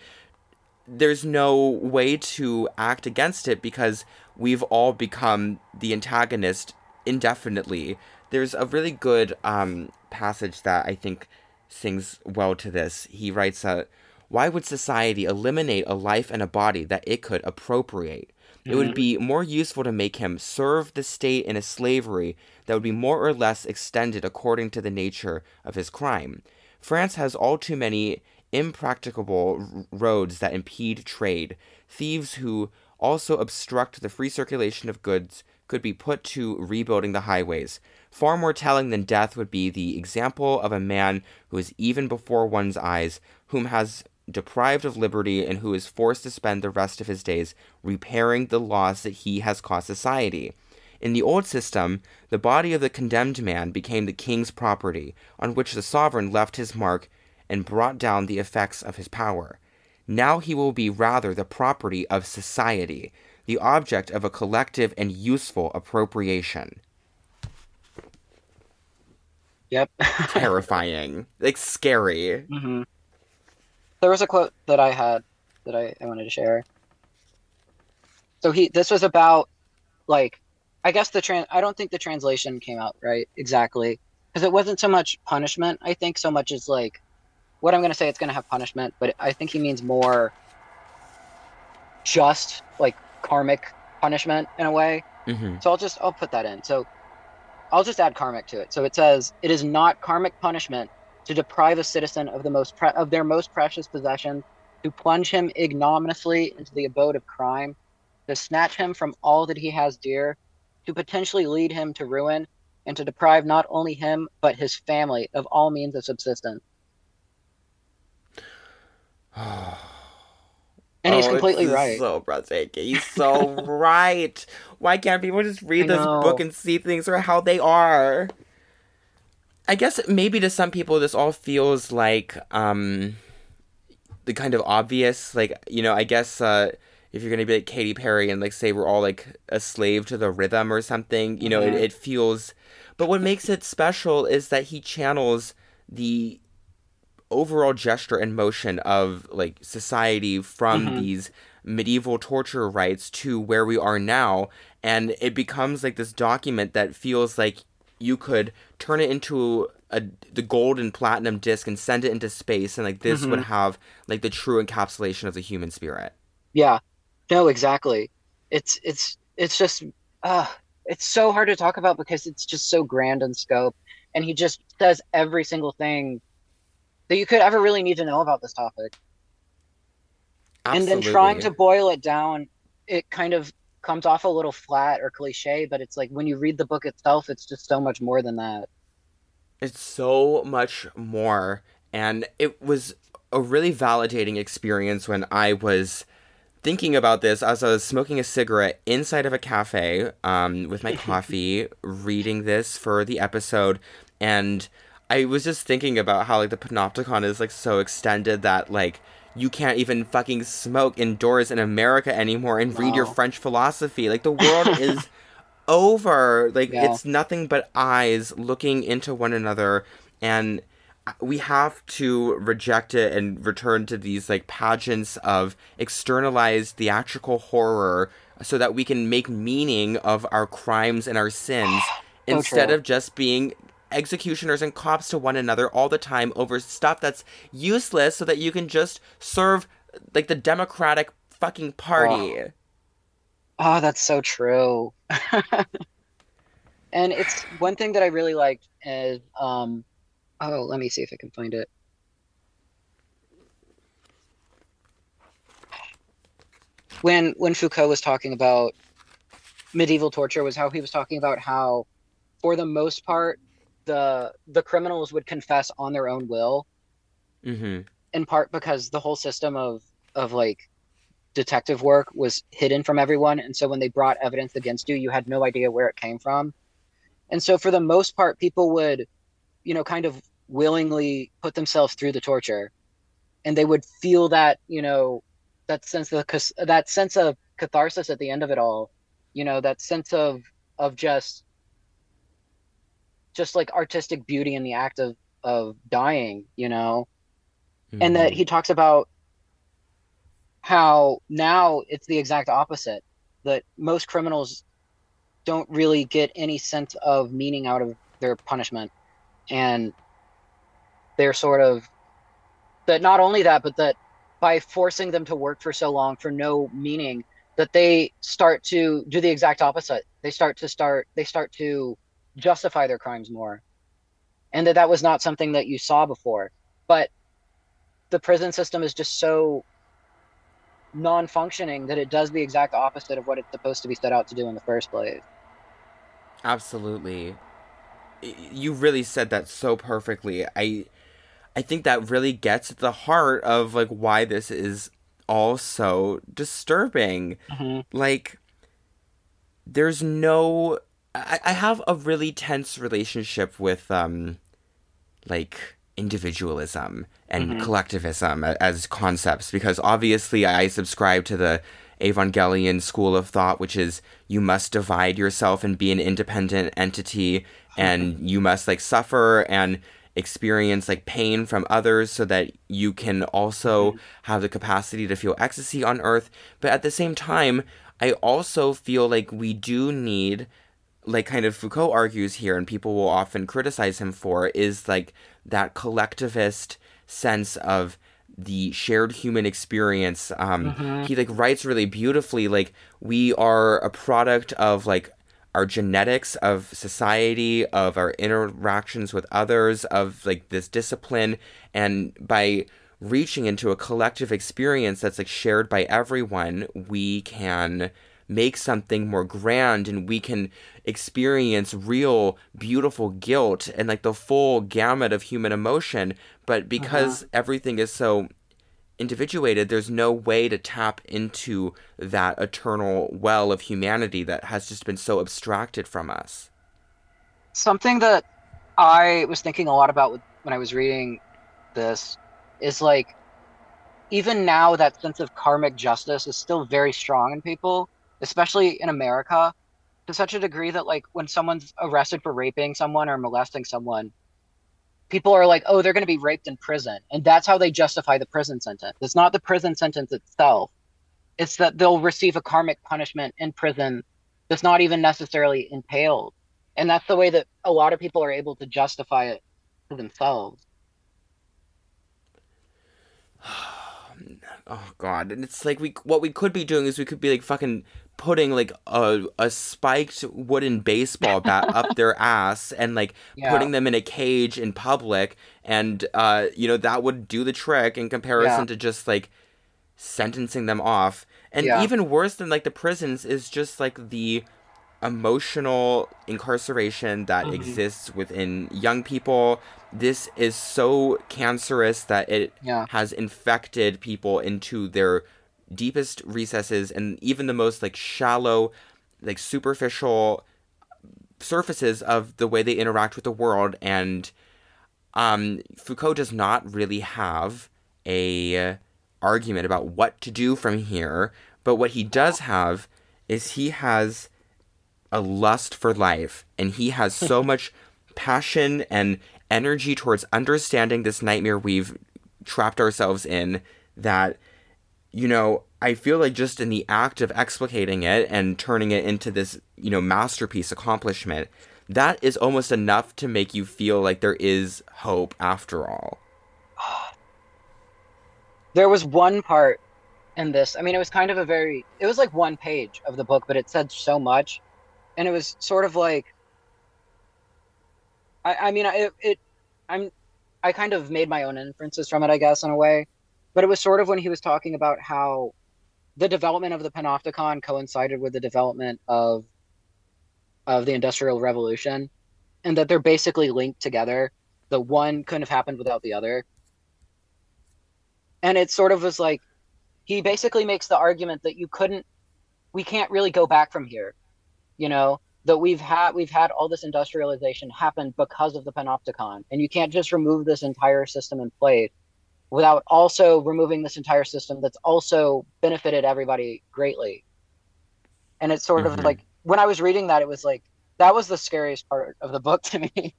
there's no way to act against it because we've all become the antagonist indefinitely. There's a really good um, passage that I think sings well to this. He writes that why would society eliminate a life and a body that it could appropriate? It would mm-hmm. be more useful to make him serve the state in a slavery that would be more or less extended according to the nature of his crime. France has all too many impracticable roads that impede trade. Thieves who also obstruct the free circulation of goods could be put to rebuilding the highways. Far more telling than death would be the example of a man who is even before one's eyes, whom has deprived of liberty and who is forced to spend the rest of his days repairing the loss that he has caused society. In the old system, the body of the condemned man became the king's property, on which the sovereign left his mark and brought down the effects of his power. Now he will be rather the property of society, the object of a collective and useful appropriation. Yep. Terrifying. Like scary. hmm There was a quote that I had that I, I wanted to share. So he this was about like I guess the trans I don't think the translation came out right exactly because it wasn't so much punishment I think so much as like what I'm gonna say it's gonna have punishment but I think he means more just like karmic punishment in a way hmm so I'll just I'll put that in. So I'll just add karmic to it. So it says it is not karmic punishment to deprive a citizen of the most pre- of their most precious possession, to plunge him ignominiously into the abode of crime, to snatch him from all that he has dear, to potentially lead him to ruin, and to deprive not only him but his family of all means of subsistence. And he's Oh, completely right. So breathtaking. He's so right. Why can't people just read I this know. book and see things for how they are? I guess maybe to some people this all feels like um the kind of obvious, like you know, I guess uh if you're gonna be like Katy Perry and like say we're all like a slave to the rhythm or something, you know, it, Mhm. it feels. But what makes it special is that he channels the overall gesture and motion of like society from Mhm. these medieval torture rites to where we are now and it becomes like this document that feels like you could turn it into a the gold and platinum disc and send it into space and like this would Mhm. have like the true encapsulation of the human spirit Yeah. No, exactly. It's it's it's just uh it's so hard to talk about because it's just so grand in scope and he just says every single thing that you could ever really need to know about this topic. Absolutely. And then trying to boil it down, it kind of comes off a little flat or cliche, but it's like when you read the book itself, it's just so much more than that. It's so much more. And it was a really validating experience when I was thinking about this as I was smoking a cigarette inside of a cafe um, with my coffee, reading this for the episode. And I was just thinking about how, like, the panopticon is, like, so extended that, like, you can't even fucking smoke indoors in America anymore and read your French philosophy. Like, the world is over. Like Yeah. it's nothing but eyes looking into one another, and we have to reject it and return to these like pageants of externalized theatrical horror, so that we can make meaning of our crimes and our sins So instead true. of just being executioners and cops to one another all the time over stuff that's useless so that you can just serve like the democratic fucking party. Oh, that's so true. and it's one thing that I really liked is um oh, let me see if I can find it. When when Foucault was talking about medieval torture was how he was talking about how for the most part the the criminals would confess on their own will Mm-hmm. in part because the whole system of of like detective work was hidden from everyone. And so when they brought evidence against you you had no idea where it came from. And so for the most part people would you know, kind of willingly put themselves through the torture, and they would feel that, you know, that sense of that sense of catharsis at the end of it all, you know, that sense of of just just like artistic beauty in the act of of dying, you know, mm-hmm. and that he mm-hmm. talks about how now it's the exact opposite that most criminals don't really get any sense of meaning out of their punishment and they're sort of that not only that but that by forcing them to work for so long for no meaning that they start to do the exact opposite they start to start they start to justify their crimes more and that that was not something that you saw before. But the prison system is just so non-functioning that it does the exact opposite of what it's supposed to be set out to do in the first place. Absolutely. You really said that so perfectly. I i think that really gets at the heart of like why this is all so disturbing. Mm-hmm. like there's no I, I have a really tense relationship with um like individualism and mm-hmm. collectivism as concepts because obviously I subscribe to the Evangelion school of thought, which is you must divide yourself and be an independent entity, and you must like suffer and experience like pain from others so that you can also mm-hmm. have the capacity to feel ecstasy on earth. But at the same time, I also feel like we do need like kind of Foucault argues here and people will often criticize him for is like that collectivist sense of the shared human experience um mm-hmm. he like writes really beautifully like we are a product of like our genetics of society of our interactions with others of like this discipline and by reaching into a collective experience that's like shared by everyone we can make something more grand and we can experience real beautiful guilt and like the full gamut of human emotion. But because uh-huh. everything is so individuated there's no way to tap into that eternal well of humanity that has just been so abstracted from us. Something that i was thinking a lot about when i was reading this is like even now that sense of karmic justice is still very strong in people especially in America, to such a degree that like when someone's arrested for raping someone or molesting someone, people are like, "Oh, they're going to be raped in prison," and that's how they justify the prison sentence. It's not the prison sentence itself; it's that they'll receive a karmic punishment in prison that's not even necessarily impaled, and that's the way that a lot of people are able to justify it to themselves. oh god and it's like we what we could be doing is we could be like fucking putting like a, a spiked wooden baseball bat up their ass and like yeah. putting them in a cage in public and uh you know that would do the trick in comparison yeah. to just like sentencing them off and yeah. even worse than like the prisons is just like the emotional incarceration that mm-hmm. exists within young people this is so cancerous that it has infected people into their deepest recesses and even the most like shallow, like superficial surfaces of the way they interact with the world. And um, Foucault does not really have a argument about what to do from here. But what he does have is he has a lust for life and he has so much passion and energy towards understanding this nightmare we've trapped ourselves in that you know, I feel like just in the act of explicating it and turning it into this, you know, masterpiece accomplishment, that is almost enough to make you feel like there is hope after all. There was one part in this. I mean, it was kind of a very, it was like one page of the book, but it said so much. And it was sort of like, I, I mean, it, it, I'm, I kind of made my own inferences from it, I guess, in a way but it was sort of when he was talking about how the development of the panopticon coincided with the development of of the industrial revolution and that they're basically linked together. The one couldn't have happened without the other. And it sort of was like he basically makes the argument that you couldn't we can't really go back from here you know? That we've had we've had all this industrialization happen because of the panopticon and you can't just remove this entire system in place without also removing this entire system that's also benefited everybody greatly and it's sort mm-hmm. of like when i was reading that it was like that was the scariest part of the book to me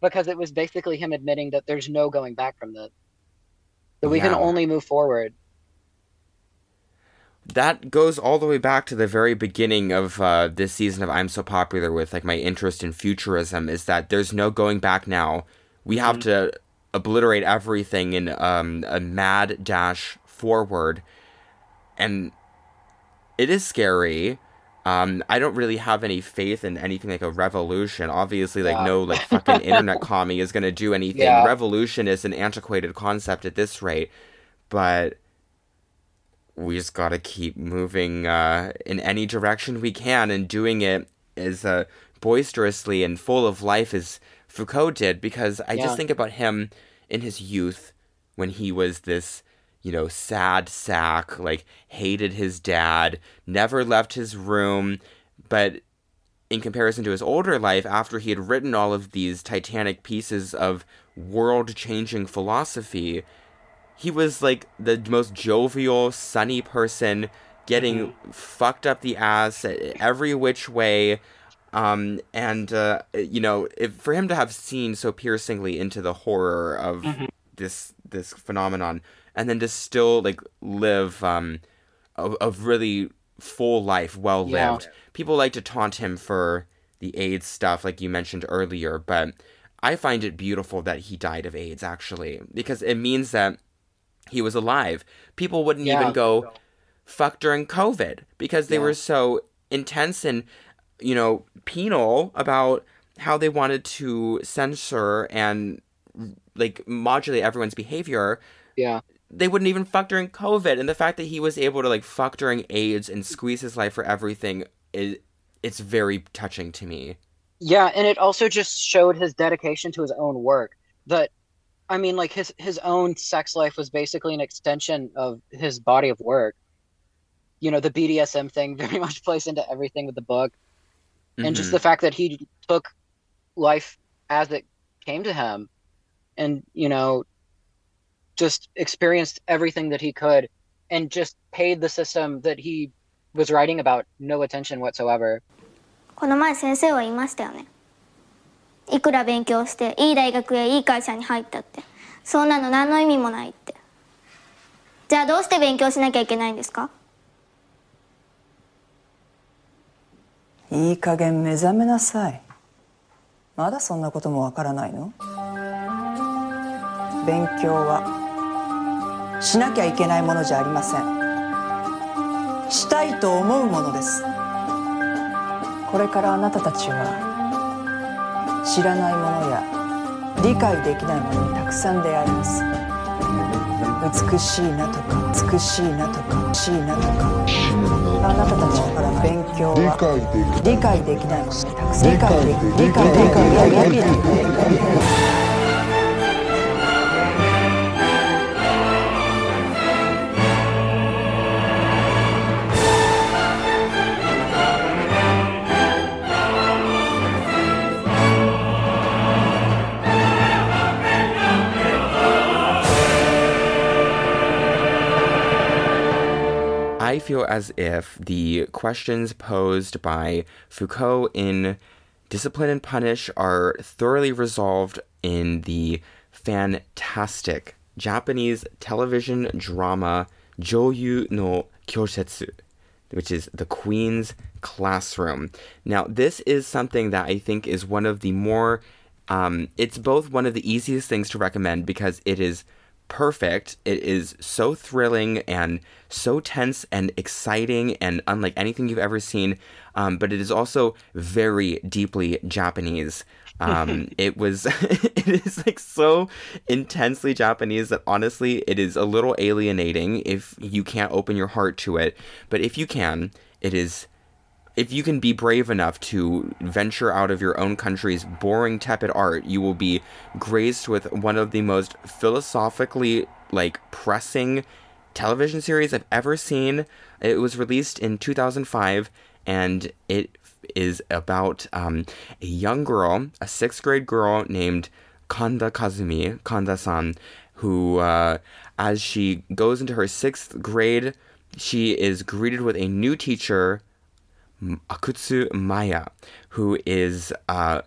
because it was basically him admitting that there's no going back from this that we yeah. can only move forward that goes all the way back to the very beginning of uh, this season of I'm So Popular with like my interest in futurism is that there's no going back now. We have mm-hmm. to obliterate everything in um, a mad dash forward, and it is scary. Um, I don't really have any faith in anything like a revolution. Obviously, like yeah. no like fucking internet commie is gonna do anything. Yeah. Revolution is an antiquated concept at this rate, but we just got to keep moving uh, in any direction we can and doing it as uh, boisterously and full of life as Foucault did. Because I yeah. just think about him in his youth when he was this, you know, sad sack, like hated his dad, never left his room, but in comparison to his older life, after he had written all of these titanic pieces of world changing philosophy, he was like the most jovial, sunny person, getting mm-hmm. fucked up the ass every which way. Um, and uh, you know, if, for him to have seen so piercingly into the horror of mm-hmm. this this phenomenon, and then to still like live um, a, a really full life, well lived. Yeah. People like to taunt him for the AIDS stuff, like you mentioned earlier, but I find it beautiful that he died of AIDS actually, because it means that he was alive. People wouldn't yeah. even go fuck during COVID because they yeah. were so intense and, you know, penal about how they wanted to censor and like modulate everyone's behavior. Yeah. They wouldn't even fuck during COVID. And the fact that he was able to like fuck during AIDS and squeeze his life for everything is it's very touching to me. Yeah, and it also just showed his dedication to his own work. That I mean, like his his own sex life was basically an extension of his body of work. You know, the BDSM thing very much plays into everything with the book, mm-hmm. and just mm-hmm. the fact that he took life as it came to him, and you know, just experienced everything that he could, and just paid the system that he was writing about no attention whatsoever. この前先生は言いましたよね。いくら勉強していい大学へいい会社に入ったってそんなの何の意味もないってじゃあどうして勉強しなきゃいけないんですか いい加減目覚めなさい。まだそんなこともわからないの？勉強はしなきゃいけないものじゃありません。したいと思うものです。これからあなたたちは知らないものや理解できないものにたくさん出会います。美しいなとか美しいなとかしいなとか。あなたたちからの勉強は理解できない。ものにたくさん理解でき理解できない feel as if the questions posed by Foucault in Discipline and Punish are thoroughly resolved in the fantastic Japanese television drama Joō no Kyōshitsu, which is The Queen's Classroom. Now, this is something that I think is one of the more, um, it's both one of the easiest things to recommend because it is perfect. It is so thrilling and so tense and exciting and unlike anything you've ever seen. Um, but it is also very deeply Japanese. Um, it was, it is like so intensely Japanese that honestly, it is a little alienating if you can't open your heart to it. But if you can, it is if you can be brave enough to venture out of your own country's boring, tepid art, you will be graced with one of the most philosophically like pressing television series I've ever seen. It was released in 2005 and it is about um, a young girl, a sixth grade girl named Kanda Kazumi, Kanda-san, who, uh, as she goes into her sixth grade, she is greeted with a new teacher, Akutsu Maya, who is uh,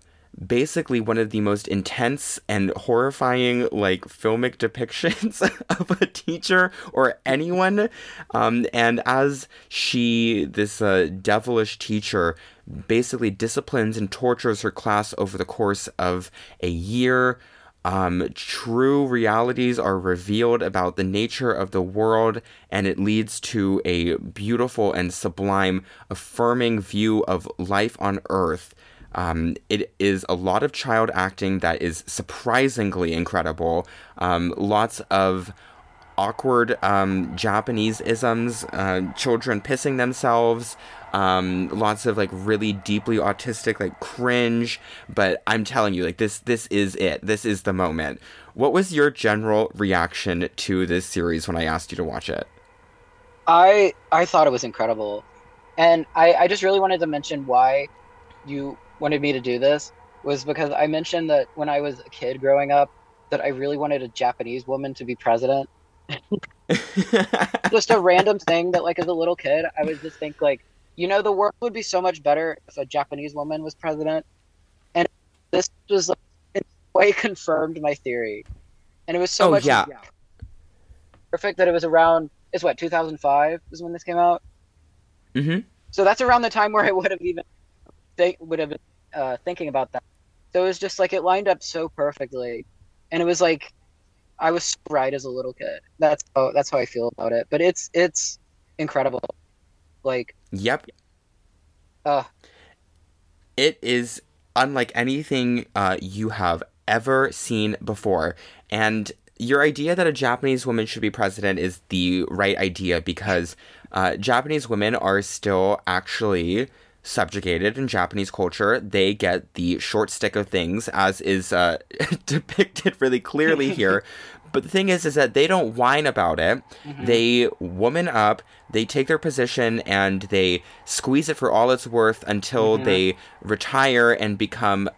basically one of the most intense and horrifying like filmic depictions of a teacher or anyone. Um, and as she this uh, devilish teacher basically disciplines and tortures her class over the course of a year um, true realities are revealed about the nature of the world, and it leads to a beautiful and sublime, affirming view of life on Earth um, it is a lot of child acting that is surprisingly incredible. Um, lots of awkward um, Japanese isms, uh, children pissing themselves, um, lots of like really deeply autistic like cringe. But I'm telling you, like this, this is it. This is the moment. What was your general reaction to this series when I asked you to watch it? I I thought it was incredible, and I I just really wanted to mention why you wanted me to do this was because I mentioned that when I was a kid growing up, that I really wanted a Japanese woman to be president. just a random thing that, like, as a little kid, I would just think, like, you know, the world would be so much better if a Japanese woman was president. And this was, like, in a way confirmed my theory. And it was so oh, much yeah. perfect that it was around, it's what, 2005 is when this came out? Mm-hmm. So that's around the time where I would have even, they would have been uh, thinking about that. So it was just like it lined up so perfectly, and it was like I was right as a little kid. That's how that's how I feel about it. But it's it's incredible. Like yep. Uh, it is unlike anything uh, you have ever seen before, and your idea that a Japanese woman should be president is the right idea because uh, Japanese women are still actually subjugated in Japanese culture, they get the short stick of things, as is uh, depicted really clearly here. But the thing is, is that they don't whine about it. Mm-hmm. They woman up. They take their position and they squeeze it for all it's worth until mm-hmm. they retire and become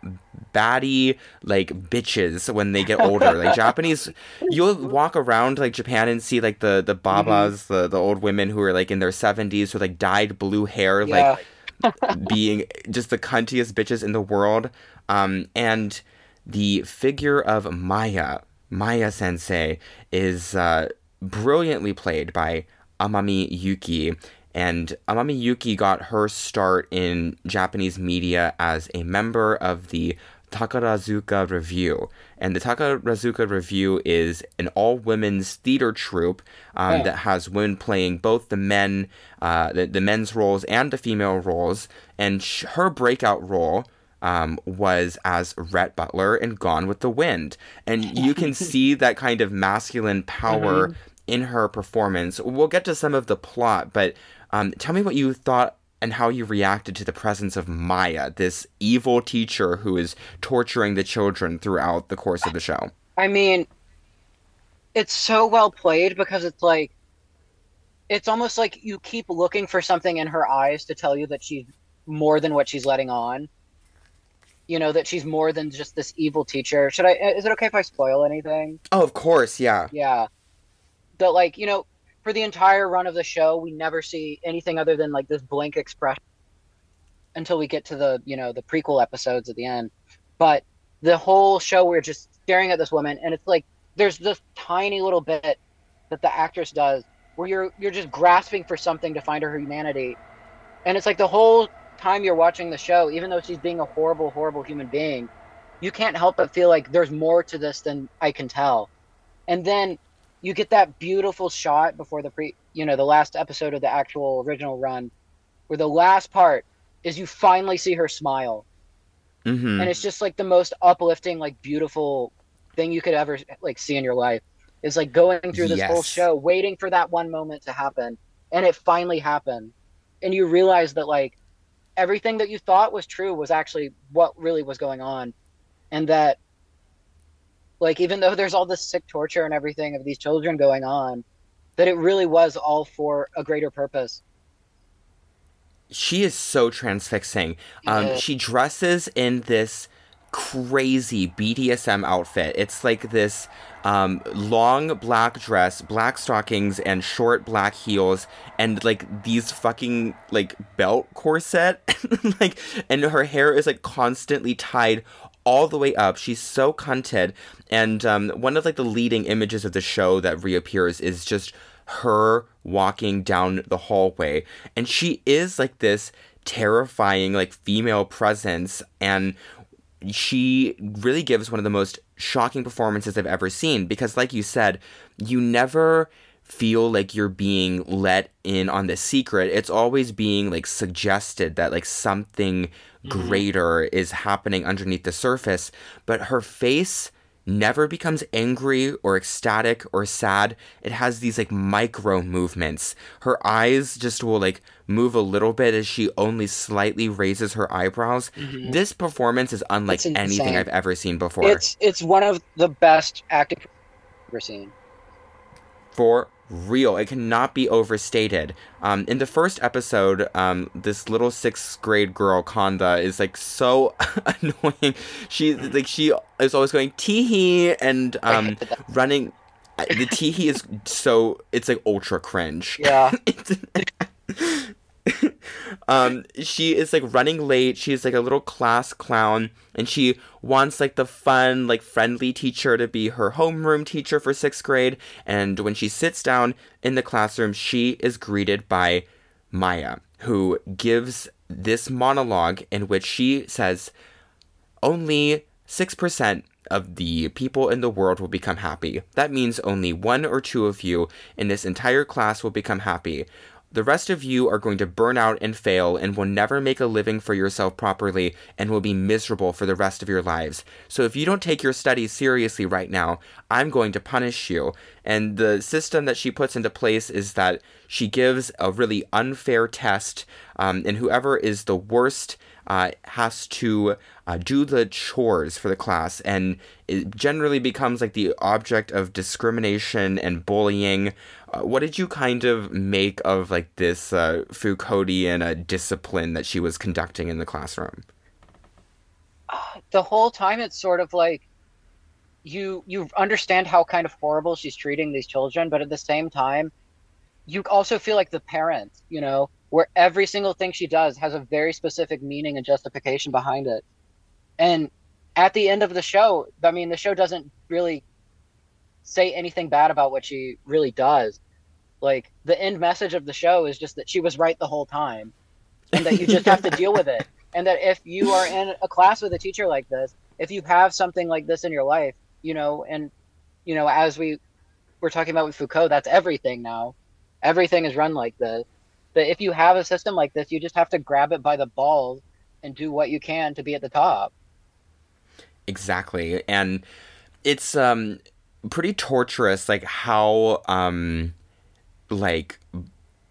batty like bitches when they get older. like Japanese, you'll walk around like Japan and see like the the babas, mm-hmm. the the old women who are like in their seventies with like dyed blue hair, yeah. like being just the cuntiest bitches in the world. Um, and the figure of Maya, Maya Sensei, is uh, brilliantly played by Amami Yuki. And Amami Yuki got her start in Japanese media as a member of the Takarazuka Revue. And the Takarazuka Revue is an all women's theater troupe um, oh. that has women playing both the men, uh, the, the men's roles and the female roles. And sh- her breakout role um, was as Rhett Butler in Gone with the Wind. And you can see that kind of masculine power mm-hmm. in her performance. We'll get to some of the plot, but um, tell me what you thought and how you reacted to the presence of Maya, this evil teacher who is torturing the children throughout the course of the show. I mean, it's so well played because it's like it's almost like you keep looking for something in her eyes to tell you that she's more than what she's letting on. You know that she's more than just this evil teacher. Should I? Is it okay if I spoil anything? Oh, of course, yeah. Yeah. That like you know for the entire run of the show, we never see anything other than like this blank expression until we get to the you know the prequel episodes at the end. But the whole show, we're just staring at this woman, and it's like there's this tiny little bit that the actress does where you're you're just grasping for something to find her humanity, and it's like the whole time you're watching the show, even though she's being a horrible, horrible human being, you can't help but feel like there's more to this than I can tell. And then you get that beautiful shot before the pre you know the last episode of the actual original run where the last part is you finally see her smile mm-hmm. and it's just like the most uplifting like beautiful thing you could ever like see in your life is like going through this yes. whole show waiting for that one moment to happen and it finally happened and you realize that like everything that you thought was true was actually what really was going on and that like even though there's all this sick torture and everything of these children going on that it really was all for a greater purpose she is so transfixing. Um. She dresses in this crazy BDSM outfit. It's like this um, long black dress, black stockings, and short black heels, and like these fucking like belt corset, like, and her hair is like constantly tied all the way up. She's so cunted, and um, one of like the leading images of the show that reappears is just her walking down the hallway, and she is like this terrifying like female presence, and she really gives one of the most shocking performances I've ever seen because, like you said, you never feel like you're being let in on the secret. It's always being like suggested that like something mm-hmm. greater is happening underneath the surface, but her face never becomes angry or ecstatic or sad. It has these like micro movements. Her eyes just will like move a little bit as she only slightly raises her eyebrows. Mm-hmm. This performance is unlike anything. I've ever seen before. It's it's one of the best acting I've ever seen. for real. It cannot be overstated. Um, in the first episode, um, this little sixth grade girl, Kanda, is like so annoying. She like she is always going tee hee and um, running. The tee hee is so it's like ultra cringe. Yeah. um she is like running late she's like a little class clown and she wants like the fun like friendly teacher to be her homeroom teacher for sixth grade and when she sits down in the classroom she is greeted by maya who gives this monologue in which she says only 6% of the people in the world will become happy. That means only one or two of you in this entire class will become happy. The rest of you are going to burn out and fail and will never make a living for yourself properly and will be miserable for the rest of your lives. So if you don't take your studies seriously right now, I'm going to punish you. And the system that she puts into place is that she gives a really unfair test, um, and whoever is the worst uh, has to uh, do the chores for the class, and it generally becomes like the object of discrimination and bullying. What did you kind of make of like this uh, Foucauldian uh, discipline that she was conducting in the classroom? the whole time it's sort of like you you understand how kind of horrible she's treating these children but at the same time you also feel like the parents you know where every single thing she does has a very specific meaning and justification behind it and at the end of the show i mean the show doesn't really say anything bad about what she really does like the end message of the show is just that she was right the whole time and that you just have to deal with it. And that if you are in a class with a teacher like this if you have something like this in your life you know and you know as we were talking about with foucault that's everything now. Everything is run like this. That if you have a system like this you just have to grab it by the balls and do what you can to be at the top. Exactly. And it's um pretty torturous like how um like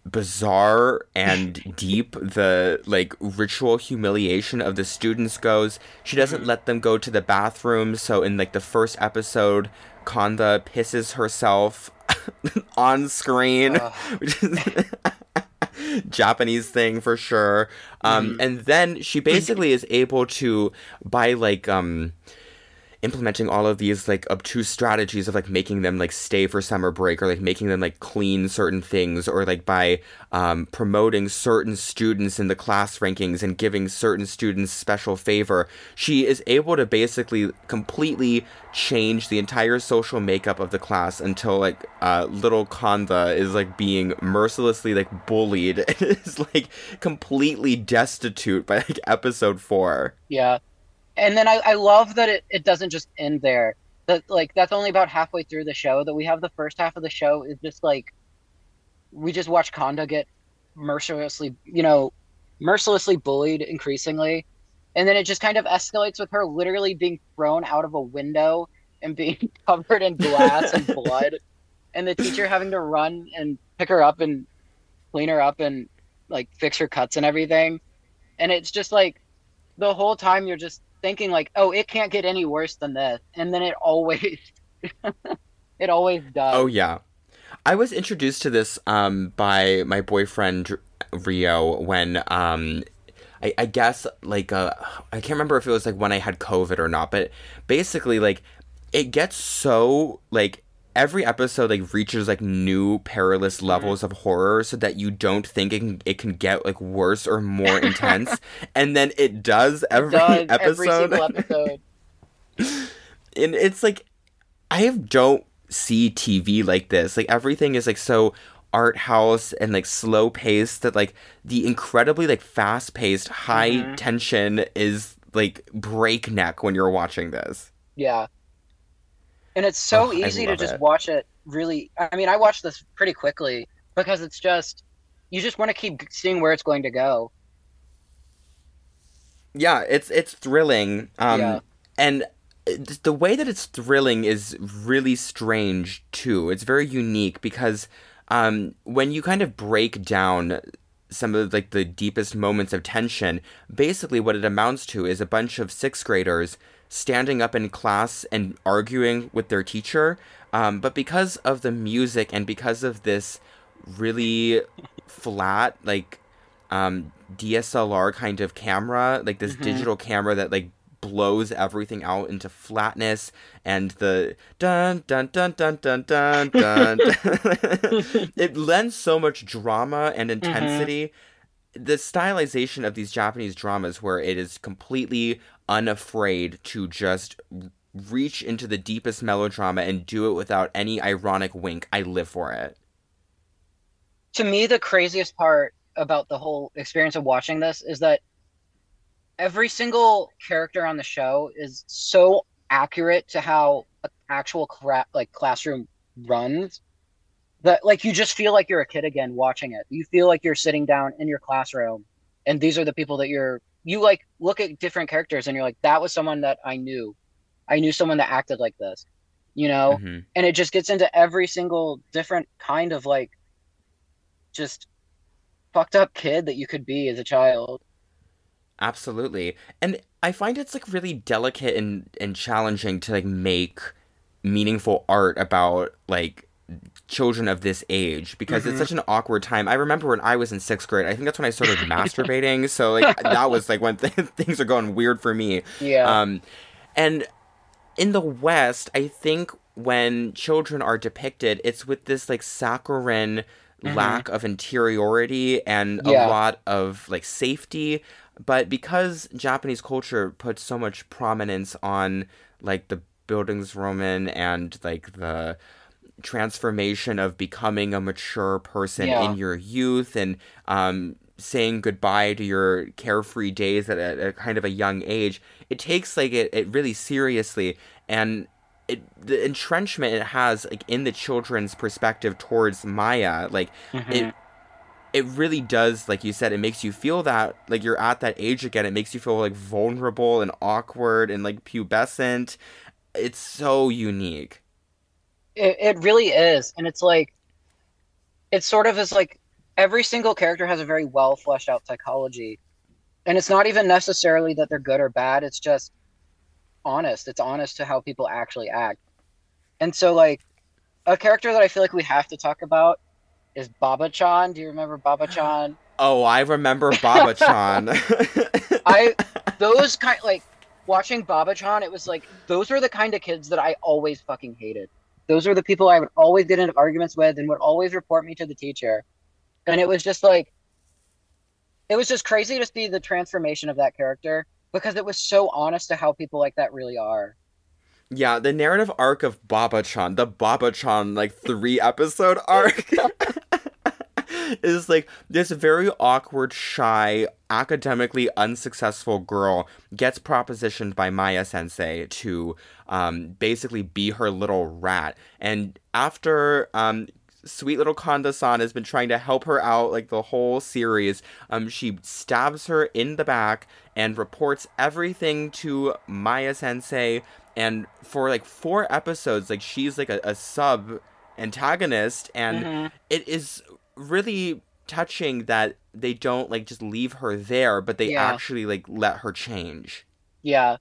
bizarre and deep the like ritual humiliation of the students goes. She doesn't let them go to the bathroom, so in like the first episode Kanda pisses herself on screen, Ugh. which is Japanese thing for sure. Um, and then she basically is able to by like um implementing all of these like obtuse strategies of like making them like stay for summer break or like making them like clean certain things or like by um, promoting certain students in the class rankings and giving certain students special favor she is able to basically completely change the entire social makeup of the class until like uh, little Kanda is like being mercilessly like bullied and is like completely destitute by like episode four Yeah. And then I, I love that it, it doesn't just end there. That like that's only about halfway through the show. That we have the first half of the show is just like we just watch Kanda get mercilessly you know, mercilessly bullied increasingly. And then it just kind of escalates with her literally being thrown out of a window and being covered in glass and blood. And the teacher having to run and pick her up and clean her up and like fix her cuts and everything. And it's just like the whole time you're just thinking like, oh, it can't get any worse than this, and then it always, it always does. Oh yeah. I was introduced to this um, by my boyfriend Rio when um I, I guess like uh I can't remember if it was like when I had COVID or not, but basically like it gets so like every episode like reaches like new perilous Mm-hmm. levels of horror so that you don't think it can, it can get like worse or more intense and then it does every Done episode every single episode. and it's like I don't see TV like this. Like everything is like so art house and like slow paced that like the incredibly like fast paced high Mhm. tension is like breakneck when you're watching this. Yeah. And it's so Oh, easy to just it. watch it really I mean, I watched this pretty quickly because it's just you just want to keep seeing where it's going to go. Yeah, it's it's thrilling. Um Yeah. and the way that it's thrilling is really strange too. It's very unique because um, when you kind of break down some of like the deepest moments of tension, basically what it amounts to is a bunch of sixth graders standing up in class and arguing with their teacher. Um, but because of the music and because of this really flat, like um, DSLR kind of camera, like this Mhm. digital camera that like blows everything out into flatness and the dun dun dun dun dun dun dun. it lends so much drama and intensity. The stylization of these Japanese dramas, where it is completely unafraid to just reach into the deepest melodrama and do it without any ironic wink, I live for it. to me the craziest part about the whole experience of watching this is that every single character on the show is so accurate to how actual cra- like classroom runs that like you just feel like you're a kid again watching it you feel like you're sitting down in your classroom and these are the people that you're you like look at different characters and you're like that was someone that i knew i knew someone that acted like this you know Mhm. and it just gets into every single different kind of like just fucked up kid that you could be as a child. Absolutely. And I find it's like really delicate and, and challenging to like make meaningful art about like children of this age because it's Mhm. such an awkward time. I remember when I was in sixth grade, I think that's when I started masturbating. So like that was like when th- things are going weird for me. Yeah. Um, and in the West, I think when children are depicted, it's with this like saccharine Mhm. lack of interiority and Yeah. a lot of like safety. But because Japanese culture puts so much prominence on like the Bildungsroman and like the transformation of becoming a mature person Yeah. in your youth and um, saying goodbye to your carefree days at a, a kind of a young age, it takes like it, it really seriously and it the entrenchment it has like in the children's perspective towards Maya, like Mhm. it it really does like you said it makes you feel that like you're at that age again it makes you feel like vulnerable and awkward and like pubescent it's so unique It, it really is. And it's like, it sort of is like every single character has a very well fleshed out psychology. And it's not even necessarily that they're good or bad. It's just honest. It's honest to how people actually act. And so, like, a character that I feel like we have to talk about is Baba Chan. Do you remember Baba Chan? oh i remember baba chan I those kind like watching Baba Chan, it was like those were the kind of kids that I always fucking hated. Those were the people I would always get into arguments with and would always report me to the teacher. And it was just like it was just crazy to see the transformation of that character because it was so honest to how people like that really are. yeah the narrative arc of baba chan the baba chan like three episode arc is like this very awkward shy academically unsuccessful girl gets propositioned by maya sensei to um, basically be her little rat and after um, sweet little Kanda-san has been trying to help her out like the whole series. Um, she stabs her in the back and reports everything to Maya Sensei. And for like four episodes, like she's like a, a sub antagonist, and Mhm. it is really touching that they don't like just leave her there, but they Yeah. actually like let her change. Yeah.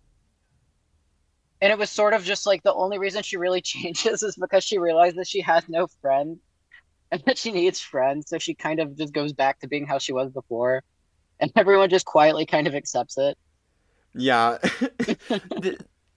And it was sort of just like the only reason she really changes is because she realizes she has no friend. and that she needs friends, so she kind of just goes back to being how she was before, and everyone just quietly kind of accepts it. Yeah.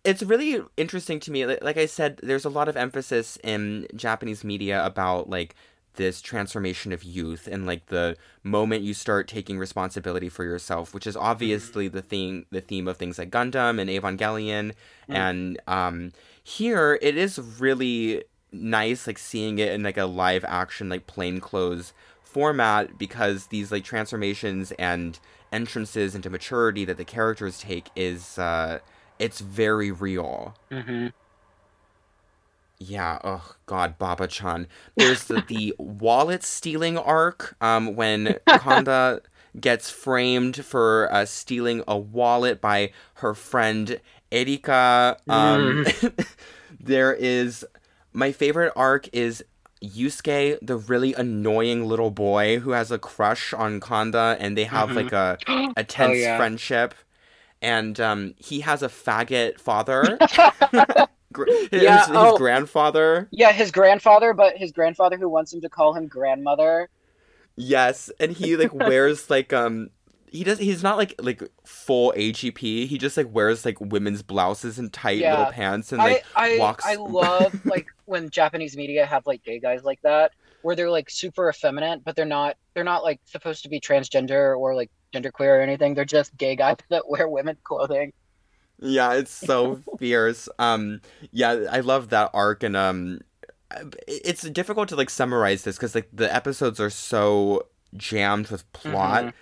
It's really interesting to me. Like like I said, there's a lot of emphasis in Japanese media about like this transformation of youth and like the moment you start taking responsibility for yourself, which is obviously the theme the theme of things like Gundam and Evangelion. Mm. And um here it is really nice like seeing it in like a live action like plain clothes format because these like transformations and entrances into maturity that the characters take is uh it's very real. Mm-hmm. Yeah, oh god, Baba Chan. There's the, the wallet stealing arc, um, when Kanda gets framed for uh, stealing a wallet by her friend Erika. Um, there is my favorite arc is Yusuke, the really annoying little boy who has a crush on Kanda, and they have Mhm. like a a tense yeah. friendship. And um, he has a faggot father. His, Yeah, his oh. grandfather. Yeah, his grandfather, but his grandfather who wants him to call him grandmother. Yes, and he like wears like um he does he's not like like full AGP. He just like wears like women's blouses and tight Yeah. little pants and like I I, walks- I love like when Japanese media have like gay guys like that, where they're like super effeminate, but they're not they're not like supposed to be transgender or like genderqueer or anything. They're just gay guys that wear women's clothing. Yeah, it's so fierce. Um, yeah, I love that arc, and um, it's difficult to like summarize this because like the episodes are so jammed with plot.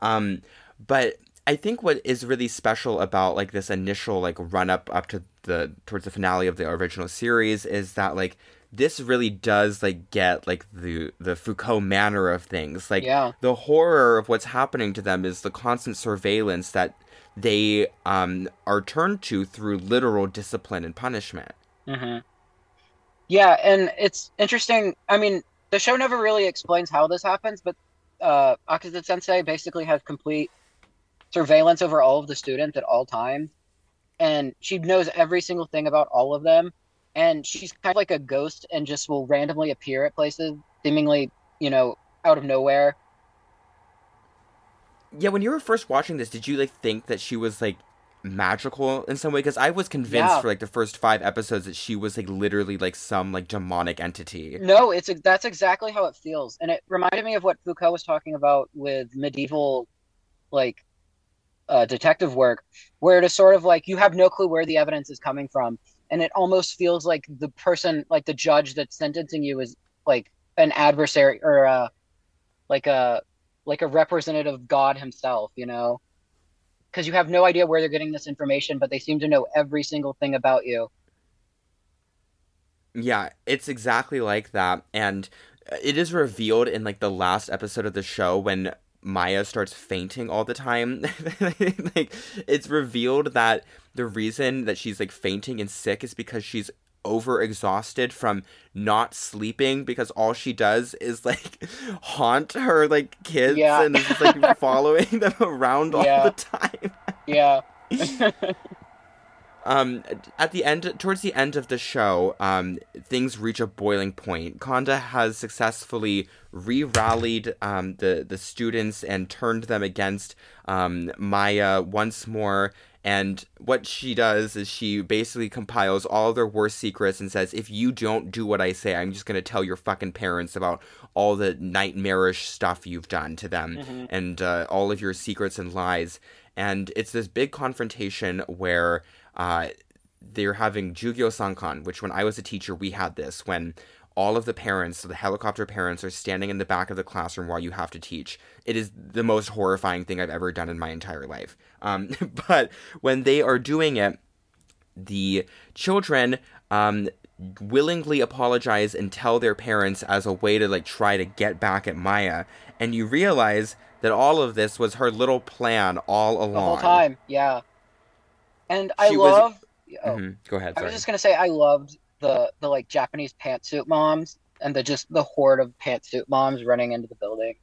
Um, but I think what is really special about like this initial like run up up to the towards the finale of the original series is that like this really does like get like the the Foucault manner of things. Like Yeah. the horror of what's happening to them is the constant surveillance that they um are turned to through literal discipline and punishment. Mm-hmm. Yeah, and it's interesting. I mean, the show never really explains how this happens, but uh, Akutsu Sensei basically has complete surveillance over all of the students at all times, and she knows every single thing about all of them. And she's kind of like a ghost, and just will randomly appear at places, seemingly, you know, out of nowhere. Yeah, when you were first watching this, did you like think that she was like magical in some way? Because I was convinced Yeah. for like the first five episodes that she was like literally like some like demonic entity. No, it's a that's exactly how it feels, and it reminded me of what Foucault was talking about with medieval, like, uh, detective work, where it is sort of like you have no clue where the evidence is coming from, and it almost feels like the person, like the judge that's sentencing you, is like an adversary or uh, like a like a representative of God Himself, you know, because you have no idea where they're getting this information, but they seem to know every single thing about you. Yeah, it's exactly like that. And uh, it is revealed in like the last episode of the show when Maya starts fainting all the time. like it's revealed that the reason that she's like fainting and sick is because she's overexhausted from not sleeping because all she does is like haunt her like kids Yeah. and is just like following them around all the time. Yeah. Um, at the end, towards the end of the show, um, things reach a boiling point. Kanda has successfully re-rallied um, the the students and turned them against um, Maya once more. And what she does is she basically compiles all their worst secrets and says, "If you don't do what I say, I'm just gonna tell your fucking parents about all the nightmarish stuff you've done to them Mhm. and uh, all of your secrets and lies." And it's this big confrontation where uh, they're having Jugyo Sankan, which when I was a teacher, we had this when all of the parents, so the helicopter parents, are standing in the back of the classroom while you have to teach. It is the most horrifying thing I've ever done in my entire life. Um, but when they are doing it, the children um, willingly apologize and tell their parents as a way to like try to get back at Maya, and you realize that all of this was her little plan all along. the whole time. Yeah, and I She was- love. Oh, Mhm. Go ahead. I was just gonna say I loved the the like Japanese pantsuit moms and the just the horde of pantsuit moms running into the building.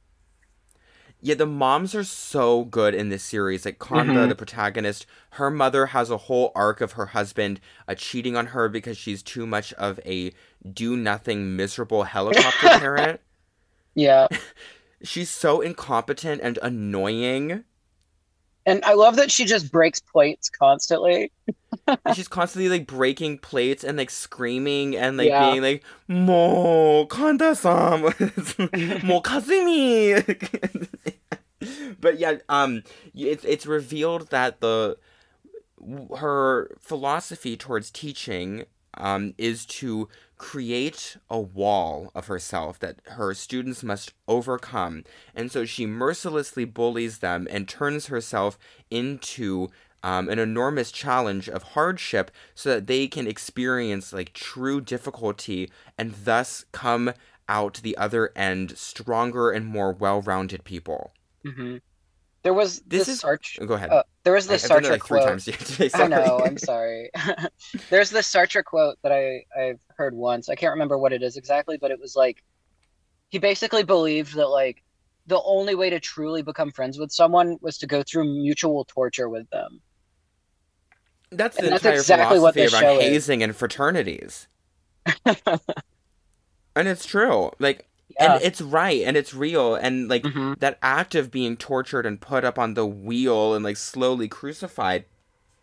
Yeah, the moms are so good in this series. Like Kanda, Mhm. the protagonist, her mother has a whole arc of her husband uh, cheating on her because she's too much of a do nothing, miserable helicopter parent. Yeah. She's so incompetent and annoying. And I love that she just breaks plates constantly. And she's constantly like breaking plates and like screaming and like Yeah. being like mo kanda-san mo kazumi but yeah um it's it's revealed that the her philosophy towards teaching um is to create a wall of herself that her students must overcome. And so she mercilessly bullies them and turns herself into um, an enormous challenge of hardship so that they can experience like true difficulty and thus come out the other end stronger and more well-rounded people. hmm There was This this, is- Sartre. Oh, go ahead. Uh, there was I- this I've done it Sartre like three quote. times today. I know. I'm sorry. There's this Sartre quote that I I've heard once. I can't remember what it is exactly, but it was like he basically believed that like the only way to truly become friends with someone was to go through mutual torture with them. That's And the that's exactly what philosophy around show is. hazing and fraternities. and it's true. Like Yeah. and it's right and it's real and like Mhm. that act of being tortured and put up on the wheel and like slowly crucified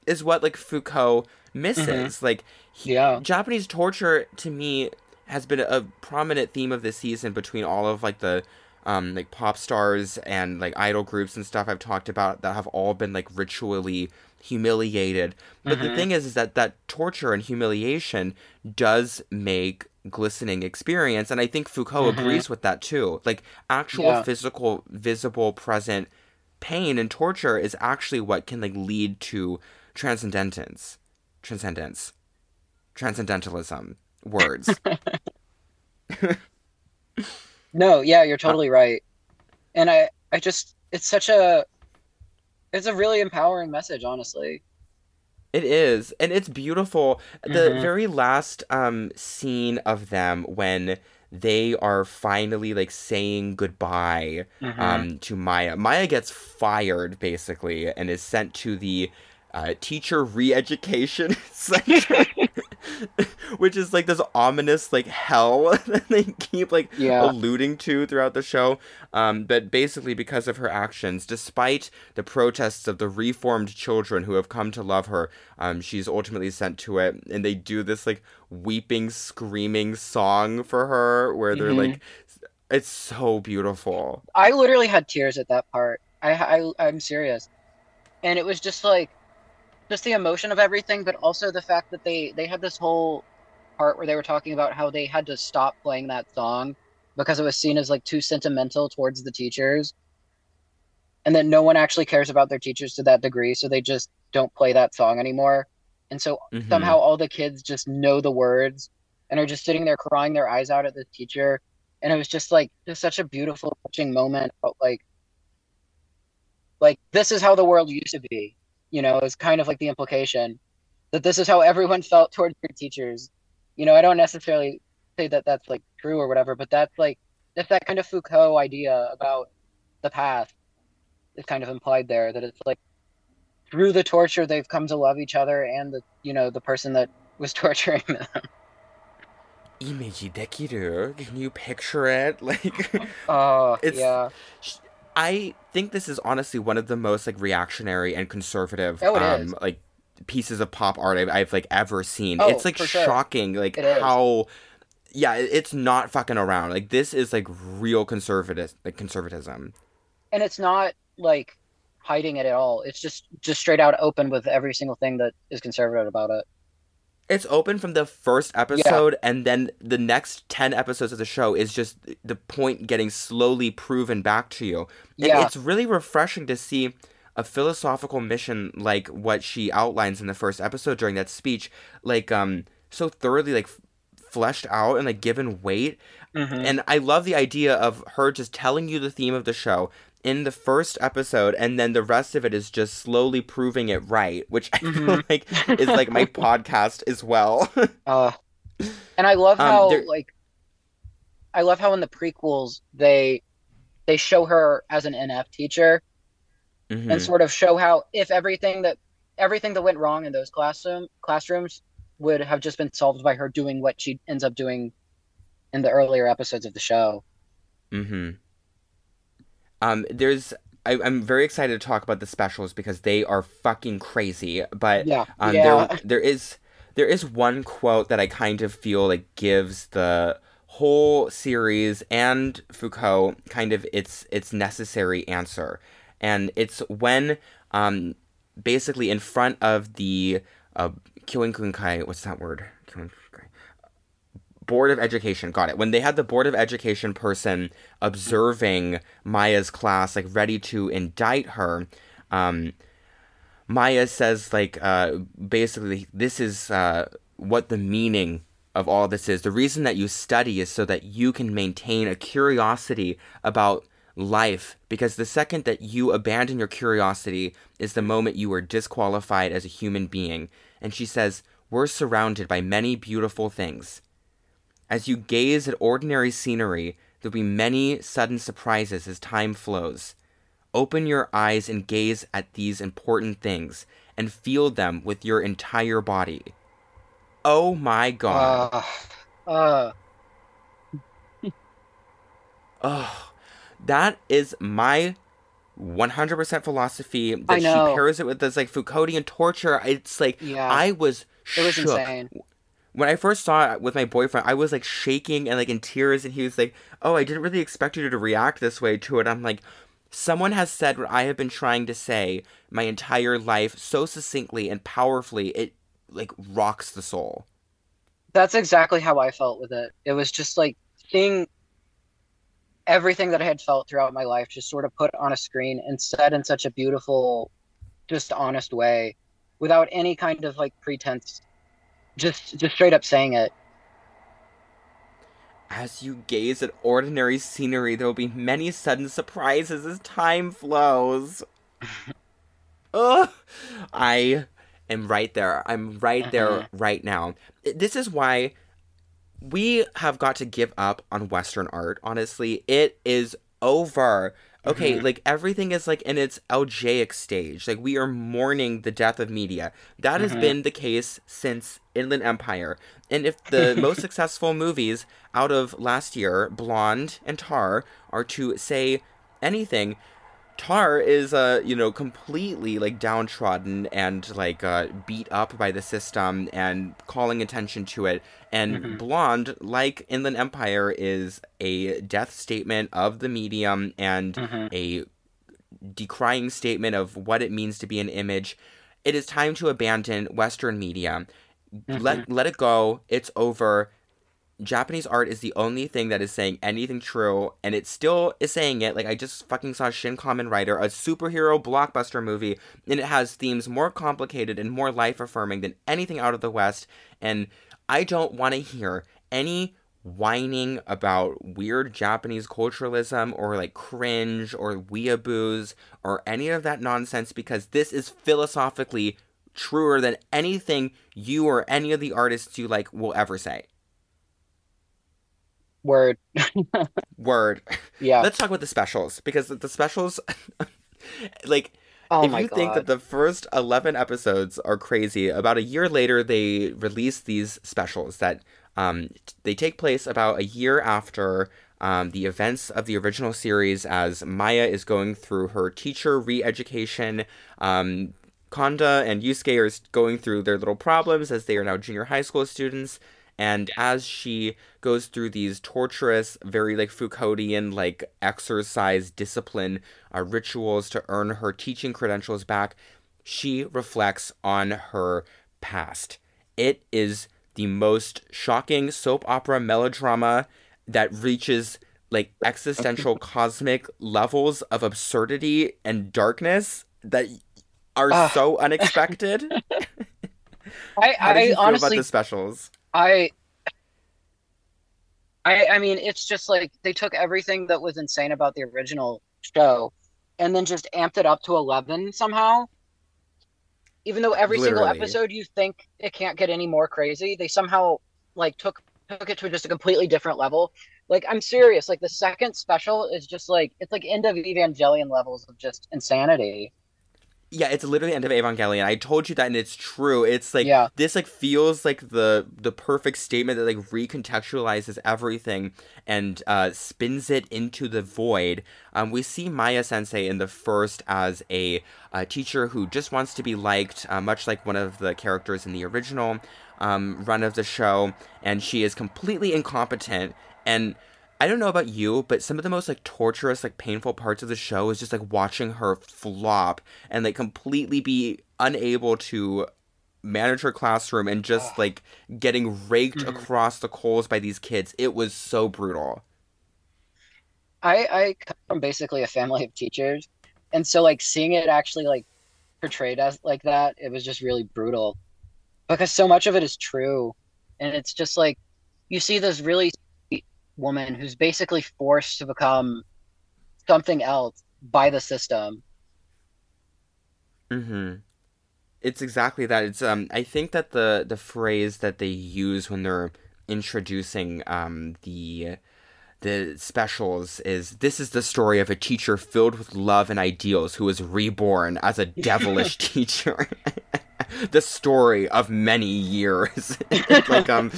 is what like Foucault misses. Like he- Yeah. Japanese torture to me has been a prominent theme of this season between all of like the um like pop stars and like idol groups and stuff I've talked about that have all been like ritually humiliated. But the Mhm. thing is is that that torture and humiliation does make glistening experience and I think Foucault Mhm. agrees with that too. Like actual Yeah. physical visible present pain and torture is actually what can like lead to transcendence, Transcendence. Transcendentalism. Words. No, yeah, you're totally right. And I I just it's such a it's a really empowering message, honestly. It is, and it's beautiful. The Mhm. very last um scene of them when they are finally like saying goodbye Mm-hmm. um to Maya. Maya gets fired basically and is sent to the uh, teacher re-education center, which is like this ominous like hell that they keep like Yeah. alluding to throughout the show. Um, but basically, because of her actions, despite the protests of the reformed children who have come to love her, um, she's ultimately sent to it, and they do this like weeping, screaming song for her, where they're Mhm. like, it's so beautiful. I literally had tears at that part. I, I I'm serious, and it was just like, just the emotion of everything, but also the fact that they they had this whole part where they were talking about how they had to stop playing that song because it was seen as like too sentimental towards the teachers, and that no one actually cares about their teachers to that degree, so they just don't play that song anymore, and so Mhm. somehow all the kids just know the words and are just sitting there crying their eyes out at the teacher. And it was just like just such a beautiful touching moment about like like this is how the world used to be you know, is kind of like the implication that this is how everyone felt towards their teachers. You know, I don't necessarily say that that's like true or whatever, but that's like that's that kind of Foucault idea about the past is kind of implied there. That it's like through the torture they've come to love each other and the you know the person that was torturing them. Image Can you picture it? Like, oh yeah. I think this is honestly one of the most like reactionary and conservative Oh, um is. like pieces of pop art I've, I've like ever seen. Oh, it's like for sure. shocking like It is. how yeah, it's not fucking around. Like this is like real conservative like conservatism. and it's not like hiding it at all it's just just straight out open with every single thing that is conservative about it It's open from the first episode, and then the next 10 episodes of the show is just the point getting slowly proven back to you. And Yeah. it's really refreshing to see a philosophical mission like what she outlines in the first episode during that speech, like, um, so thoroughly, like, fleshed out and, like, given weight. Mm-hmm. And I love the idea of her just telling you the theme of the show in the first episode, and then the rest of it is just slowly proving it right, which I feel like is like my podcast as well. uh and i love Um, how there- like i love how in the prequels they they show her as an NF teacher Mhm. and sort of show how if everything that everything that went wrong in those classroom classrooms would have just been solved by her doing what she ends up doing in the earlier episodes of the show. Mm-hmm. Um, there's I, I'm very excited to talk about the specials because they are fucking crazy. But Yeah, um, yeah. there there is there is one quote that I kind of feel like gives the whole series and Foucault kind of its its necessary answer, and it's when um basically in front of the uh what's that word? Board of Education, got it. When they had the Board of Education person observing Maya's class, like ready to indict her, um, Maya says, like, uh, basically, this is uh, what the meaning of all this is. The reason that you study is so that you can maintain a curiosity about life, because the second that you abandon your curiosity is the moment you are disqualified as a human being. And she says, We're surrounded by many beautiful things. As you gaze at ordinary scenery, there'll be many sudden surprises as time flows. Open your eyes and gaze at these important things and feel them with your entire body. Oh my god. Uh, uh, Oh, that is my 100% philosophy that she pairs it with this like Foucauldian torture. It's like yeah, I was it was shook. insane. When I first saw it with my boyfriend, I was like shaking and like in tears, and he was like, "Oh, I didn't really expect you to react this way to it." I'm like, someone has said what I have been trying to say my entire life so succinctly and powerfully. It like rocks the soul. That's exactly how I felt with it. It was just like seeing everything that I had felt throughout my life just sort of put on a screen and said in such a beautiful, just honest way, without any kind of like pretense. Just just straight up saying it. As you gaze at ordinary scenery, there will be many sudden surprises as time flows. Ugh, I am right there. I'm right there Mhm. right now. This is why we have got to give up on Western art. Honestly, it is over. Okay, Mhm. like everything is like in its algaic stage. Like we are mourning the death of media. That has Mhm. been the case since Inland Empire. And if the most successful movies out of last year, Blonde and Tar, are to say anything, Tar is uh you know completely like downtrodden and like uh beat up by the system and calling attention to it and Mhm. Blonde like Inland Empire is a death statement of the medium and Mhm. a decrying statement of what it means to be an image. It is time to abandon Western media. Let let it go. It's over. Japanese art is the only thing that is saying anything true, and it still is saying it. Like I just fucking saw Shin Kamen Rider, a superhero blockbuster movie, and it has themes more complicated and more life affirming than anything out of the West. And I don't want to hear any whining about weird Japanese culturalism or like cringe or weeaboos or any of that nonsense because this is philosophically truer than anything you or any of the artists you like will ever say. Word. Word. Yeah. Let's talk about the specials because the specials, like, oh if you god. think that the first 11 episodes are crazy, about a year later, they release these specials that um, they take place about a year after um, the events of the original series as Maya is going through her teacher re education. Um, Kanda and Yusuke are going through their little problems as they are now junior high school students. And as she goes through these torturous, very like Foucauldian, like exercise discipline uh, rituals to earn her teaching credentials back, she reflects on her past. It is the most shocking soap opera melodrama that reaches like existential cosmic levels of absurdity and darkness that are Ah. so unexpected. I, I honestly about the specials? I I I mean it's just like they took everything that was insane about the original show and then just amped it up to 11 somehow. Even though every single episode you think it can't get any more crazy, they somehow like took took it to just a completely different level. Like I'm serious. Like the second special is just like it's like end of Evangelion levels of just insanity. Yeah, it's literally the end of Evangelion. I told you that, and it's true. It's like Yeah. this like feels like the the perfect statement that like recontextualizes everything and uh, spins it into the void. Um, we see Maya Sensei in the first as a, uh teacher who just wants to be liked, uh, much like one of the characters in the original um, run of the show, and she is completely incompetent and. I don't know about you, but some of the most like torturous, like painful parts of the show is just like watching her flop and like completely be unable to manage her classroom and just like getting raked Mhm. across the coals by these kids. It was so brutal. I I come from basically a family of teachers, and so like seeing it actually like portrayed as like that, it was just really brutal because so much of it is true, and it's just like you see this really woman who's basically forced to become something else by the system. Mm-hmm. It's exactly that. It's um. I think that the the phrase that they use when they're introducing um the the specials is this is the story of a teacher filled with love and ideals who was reborn as a devilish teacher. the story of many years. like um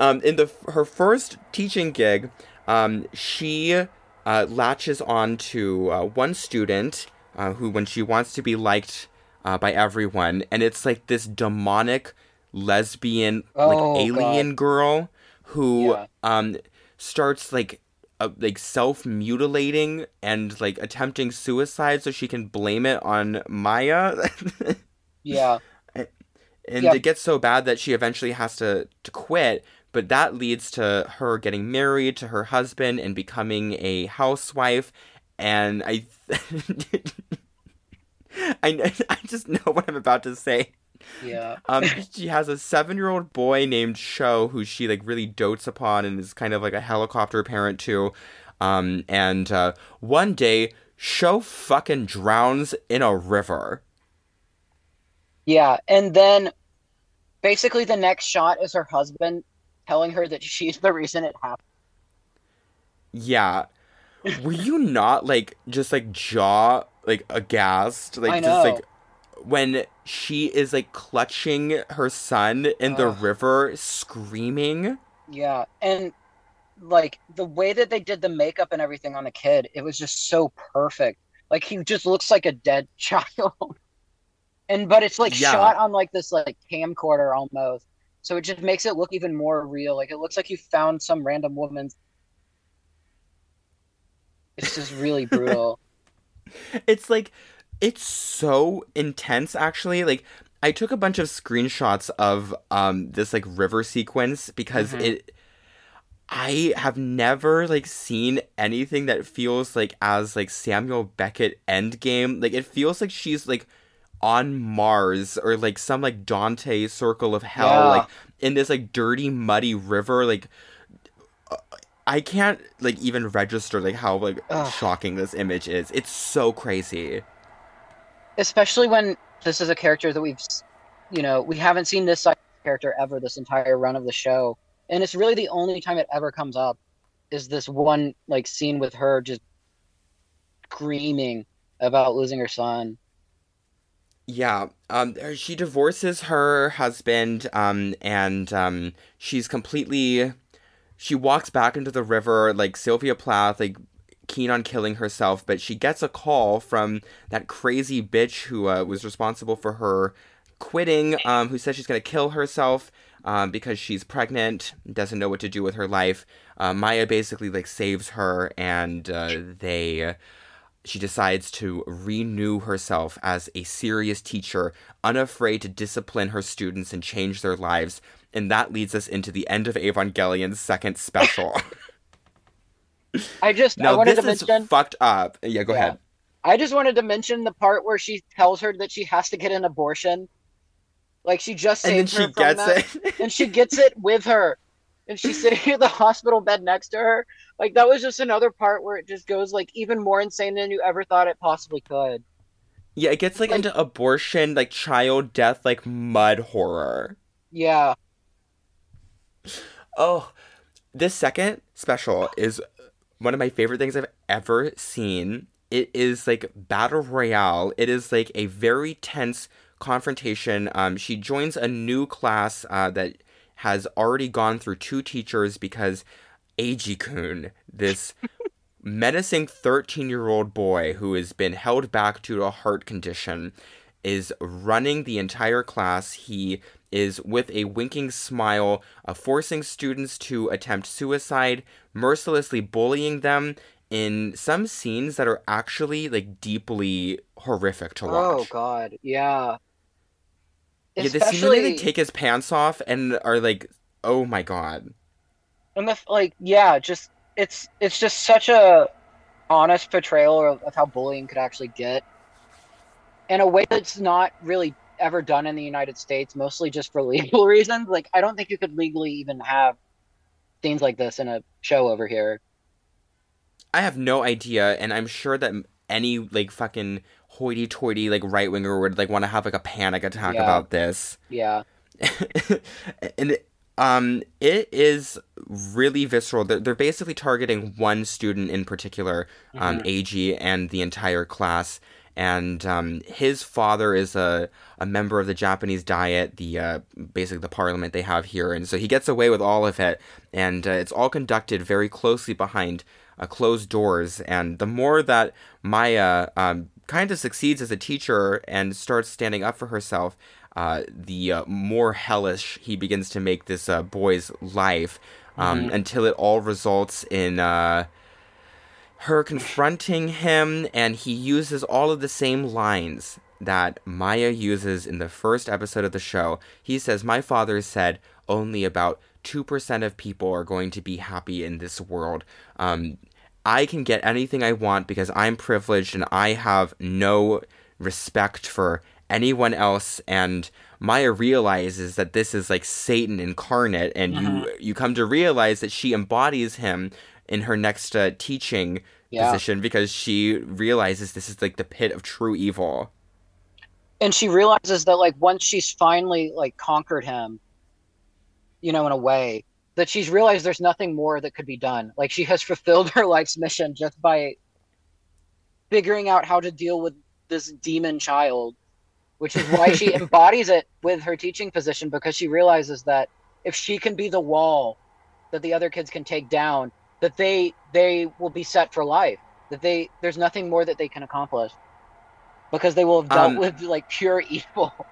um in the her first teaching gig, um she uh, latches on to uh, one student uh, who, when she wants to be liked uh, by everyone, and it's like this demonic lesbian, like Oh, alien girl who Yeah. um starts like uh, like self mutilating and like attempting suicide so she can blame it on Maya. Yeah, and Yeah. it gets so bad that she eventually has to to quit but that leads to her getting married to her husband and becoming a housewife and i I, I just know what i'm about to say. Yeah, um she has a seven year old boy named sho who she like really dotes upon and is kind of like a helicopter parent to. Um and uh one day sho fucking drowns in a river. Yeah, and then basically the next shot is her husband telling her that she's the reason it happened. Yeah. Were you not like just like jaw like aghast? Like just like when she is like clutching her son in the river screaming? Yeah, and like the way that they did the makeup and everything on the kid, it was just so perfect. Like he just looks like a dead child. And but it's like Yeah. shot on like this like camcorder almost. So it just makes it look even more real. Like it looks like you found some random woman's It's just really brutal. It's like it's so intense actually. Like I took a bunch of screenshots of um this like river sequence because Mhm. it I have never like seen anything that feels like as like Samuel Beckett endgame. Like it feels like she's like on Mars or like some like Dante circle of hell, Yeah. like in this like dirty, muddy river. Like uh, I can't like even register like how like Ugh. shocking this image is. It's so crazy. Especially when this is a character that we've you know, we haven't seen this side of the character ever this entire run of the show. And it's really the only time it ever comes up is this one like scene with her just screaming about losing her son. Yeah, um, she divorces her husband, um, and um, she's completely. She walks back into the river like Sylvia Plath, like keen on killing herself, but she gets a call from that crazy bitch who uh, was responsible for her quitting, um, who says she's gonna kill herself um, because she's pregnant, doesn't know what to do with her life. Uh, Maya basically like saves her, and uh, they she decides to renew herself as a serious teacher, unafraid to discipline her students and change their lives. And that leads us into the end of Evangelion's second special. I just I now, wanted this to is mention fucked up. Yeah, go Yeah. ahead. I just wanted to mention the part where she tells her that she has to get an abortion. Like she just And then her she from gets that, it. and she gets it with her. And she's sitting in the hospital bed next to her. Like that was just another part where it just goes like even more insane than you ever thought it possibly could. yeah, it gets like, Like- into abortion, like child death, like mud horror. Yeah. Oh, this second, special is one of my favorite things I've ever seen. It is like battle royale. It is like a very tense confrontation. Um, she joins a new class uh, that has already gone through two teachers because Eiji Kun, this menacing 13 year old boy who has been held back due to a heart condition, is running the entire class. He is with a winking smile, uh, forcing students to attempt suicide, mercilessly bullying them in some scenes that are actually like deeply horrific to watch. Oh god, yeah. Yeah, the scene where they take his pants off and are like, "Oh my god." And the like, yeah, just it's it's just such a honest portrayal of, of how bullying could actually get, in a way that's not really ever done in the United States, mostly just for legal reasons. Like, I don't think you could legally even have scenes like this in a show over here. I have no idea, and I'm sure that any like fucking hoity-toity like right winger would like want to have like a panic attack Yeah. about this. Yeah. and it, um, it is really visceral. They're, they're basically targeting one student in particular, um, Mhm. AG, and the entire class. And um, his father is a, a member of the Japanese Diet, the uh, basically the parliament they have here, and so he gets away with all of it. And uh, it's all conducted very closely behind uh, closed doors. And the more that Maya um, kind of succeeds as a teacher and starts standing up for herself, uh, the uh, more hellish he begins to make this uh, boy's life um, Mhm. until it all results in uh, her confronting him, and he uses all of the same lines that Maya uses in the first episode of the show. He says, My father said only about 2% of people are going to be happy in this world. Um, I can get anything I want because I'm privileged and I have no respect for anyone else and Maya realizes that this is like Satan incarnate and you you come to realize that she embodies him in her next uh, teaching Yeah. position because she realizes this is like the pit of true evil. and she realizes that like once she's finally like conquered him you know in a way that she's realized there's nothing more that could be done like she has fulfilled her life's mission just by figuring out how to deal with this demon child which is why she embodies it with her teaching position because she realizes that if she can be the wall that the other kids can take down that they they will be set for life that they there's nothing more that they can accomplish because they will have dealt Um, with like pure evil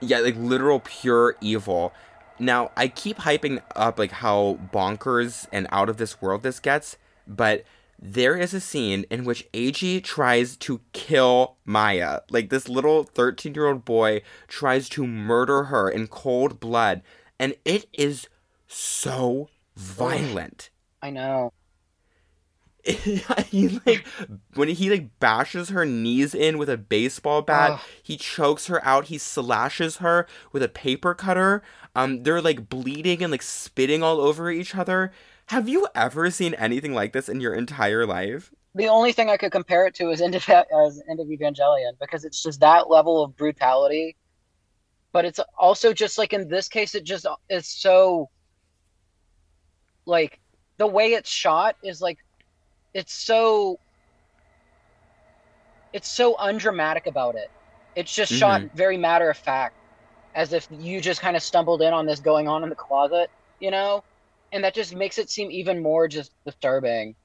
Yeah, like literal pure evil. Now, I keep hyping up like how bonkers and out of this world this gets, but there is a scene in which Eiji tries to kill Maya. Like this little 13-year-old boy tries to murder her in cold blood, and it is so violent. i know he like when he like bashes her knees in with a baseball bat Ugh. he chokes her out he slashes her with a paper cutter. Um they're like bleeding and like spitting all over each other. Have you ever seen anything like this in your entire life? The only thing i could compare it to is end of, as end of evangelion because it's just that level of brutality. But it's also just like in this case it just is so like the way it's shot is like it's so it's so undramatic about it. It's just shot very matter of fact as if you just kind of stumbled in on this going on in the closet you know? And that just makes it seem even more just disturbing.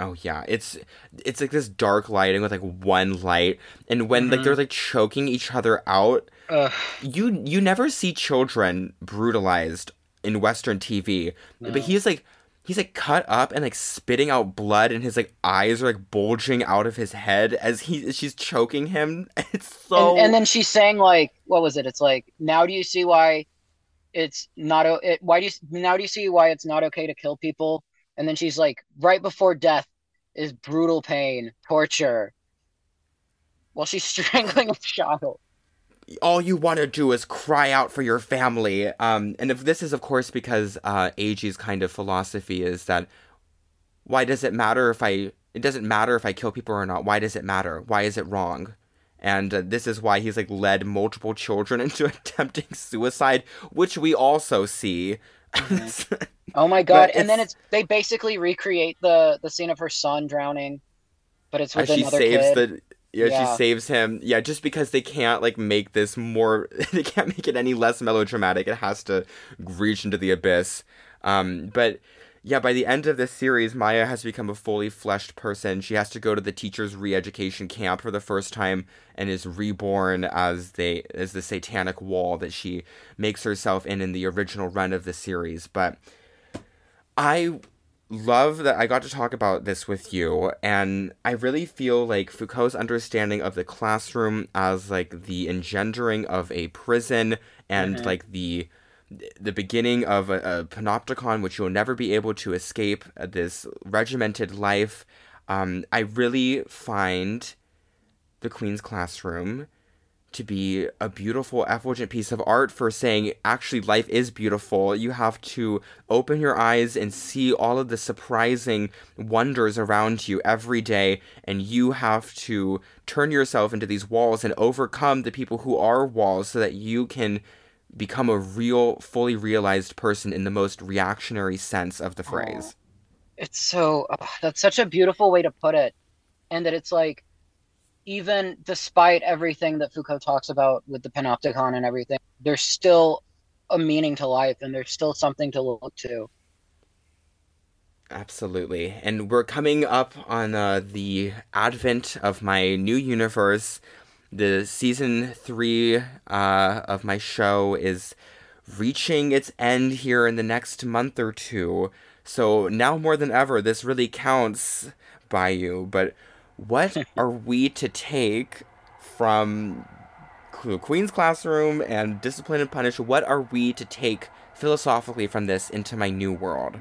Oh yeah. It's it's like this dark lighting with like one light and when like Mhm. they're like choking each other out Ugh, you you never see children brutalized in western tv no. but he's like he's like cut up and like spitting out blood and his like eyes are like bulging out of his head as he she's choking him. It's so and, and then she's saying like what was it? It's like now do you see why it's not it, why do you now do you see why it's not okay to kill people? And then she's like right before death is brutal pain torture. While she's strangling a child all you want to do is cry out for your family um and if this is of course because uh Eiji's kind of philosophy is that why does it matter if i it doesn't matter if i kill people or not why does it matter why is it wrong and uh, this is why he's like led multiple children into attempting suicide which we also see Oh my god! And then it's- it's they basically recreate the the scene of her son drowning, but it's with another kid. the yeah, Yeah. she saves him. Yeah, just because they can't like make this more they can't make it any less melodramatic. It has to reach into the abyss. Um but yeah, by the end of this series, Maya has become a fully fleshed person. She has to go to the teacher's re-education camp for the first time and is reborn as they as the satanic wall that she makes herself in in the original run of the series. But I love that I got to talk about this with you, and I really feel like Foucault's understanding of the classroom as like the engendering of a prison and Mhm. like the the beginning of a, a panopticon which you'll never be able to escape uh, this regimented life um, i really find the queen's classroom to be a beautiful effulgent piece of art for saying actually life is beautiful. You have to open your eyes and see all of the surprising wonders around you every day and you have to turn yourself into these walls and overcome the people who are walls so that you can become a real fully realized person in the most reactionary sense of the phrase. It's so that's such a beautiful way to put it and that it's like even despite everything that foucault talks about with the panopticon and everything there's still a meaning to life and there's still something to look to Absolutely. And we're coming up on uh, the advent of my new universe. The season three uh, of my show is reaching its end here in the next month or two. So now more than ever, this really counts Bayou. But what are we to take from Queen's Classroom and Discipline and Punish? What are we to take philosophically from this into my new world?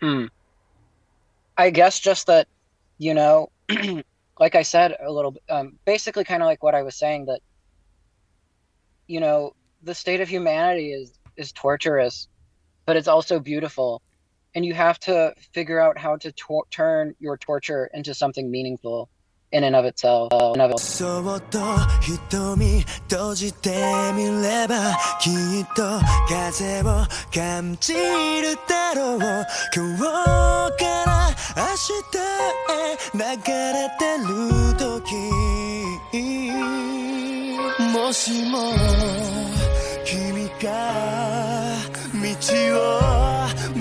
Hmm. I guess just that, you know, like I said a little um, basically kind of like what I was saying that, you know, the state of humanity is is torturous, but it's also beautiful, and you have to figure out how to tor- turn your torture into something meaningful in and of itself. In and of itself. そっと瞳閉じてみればきっと風を感じるだろう今日から明日へ流れてる時もしも君が道を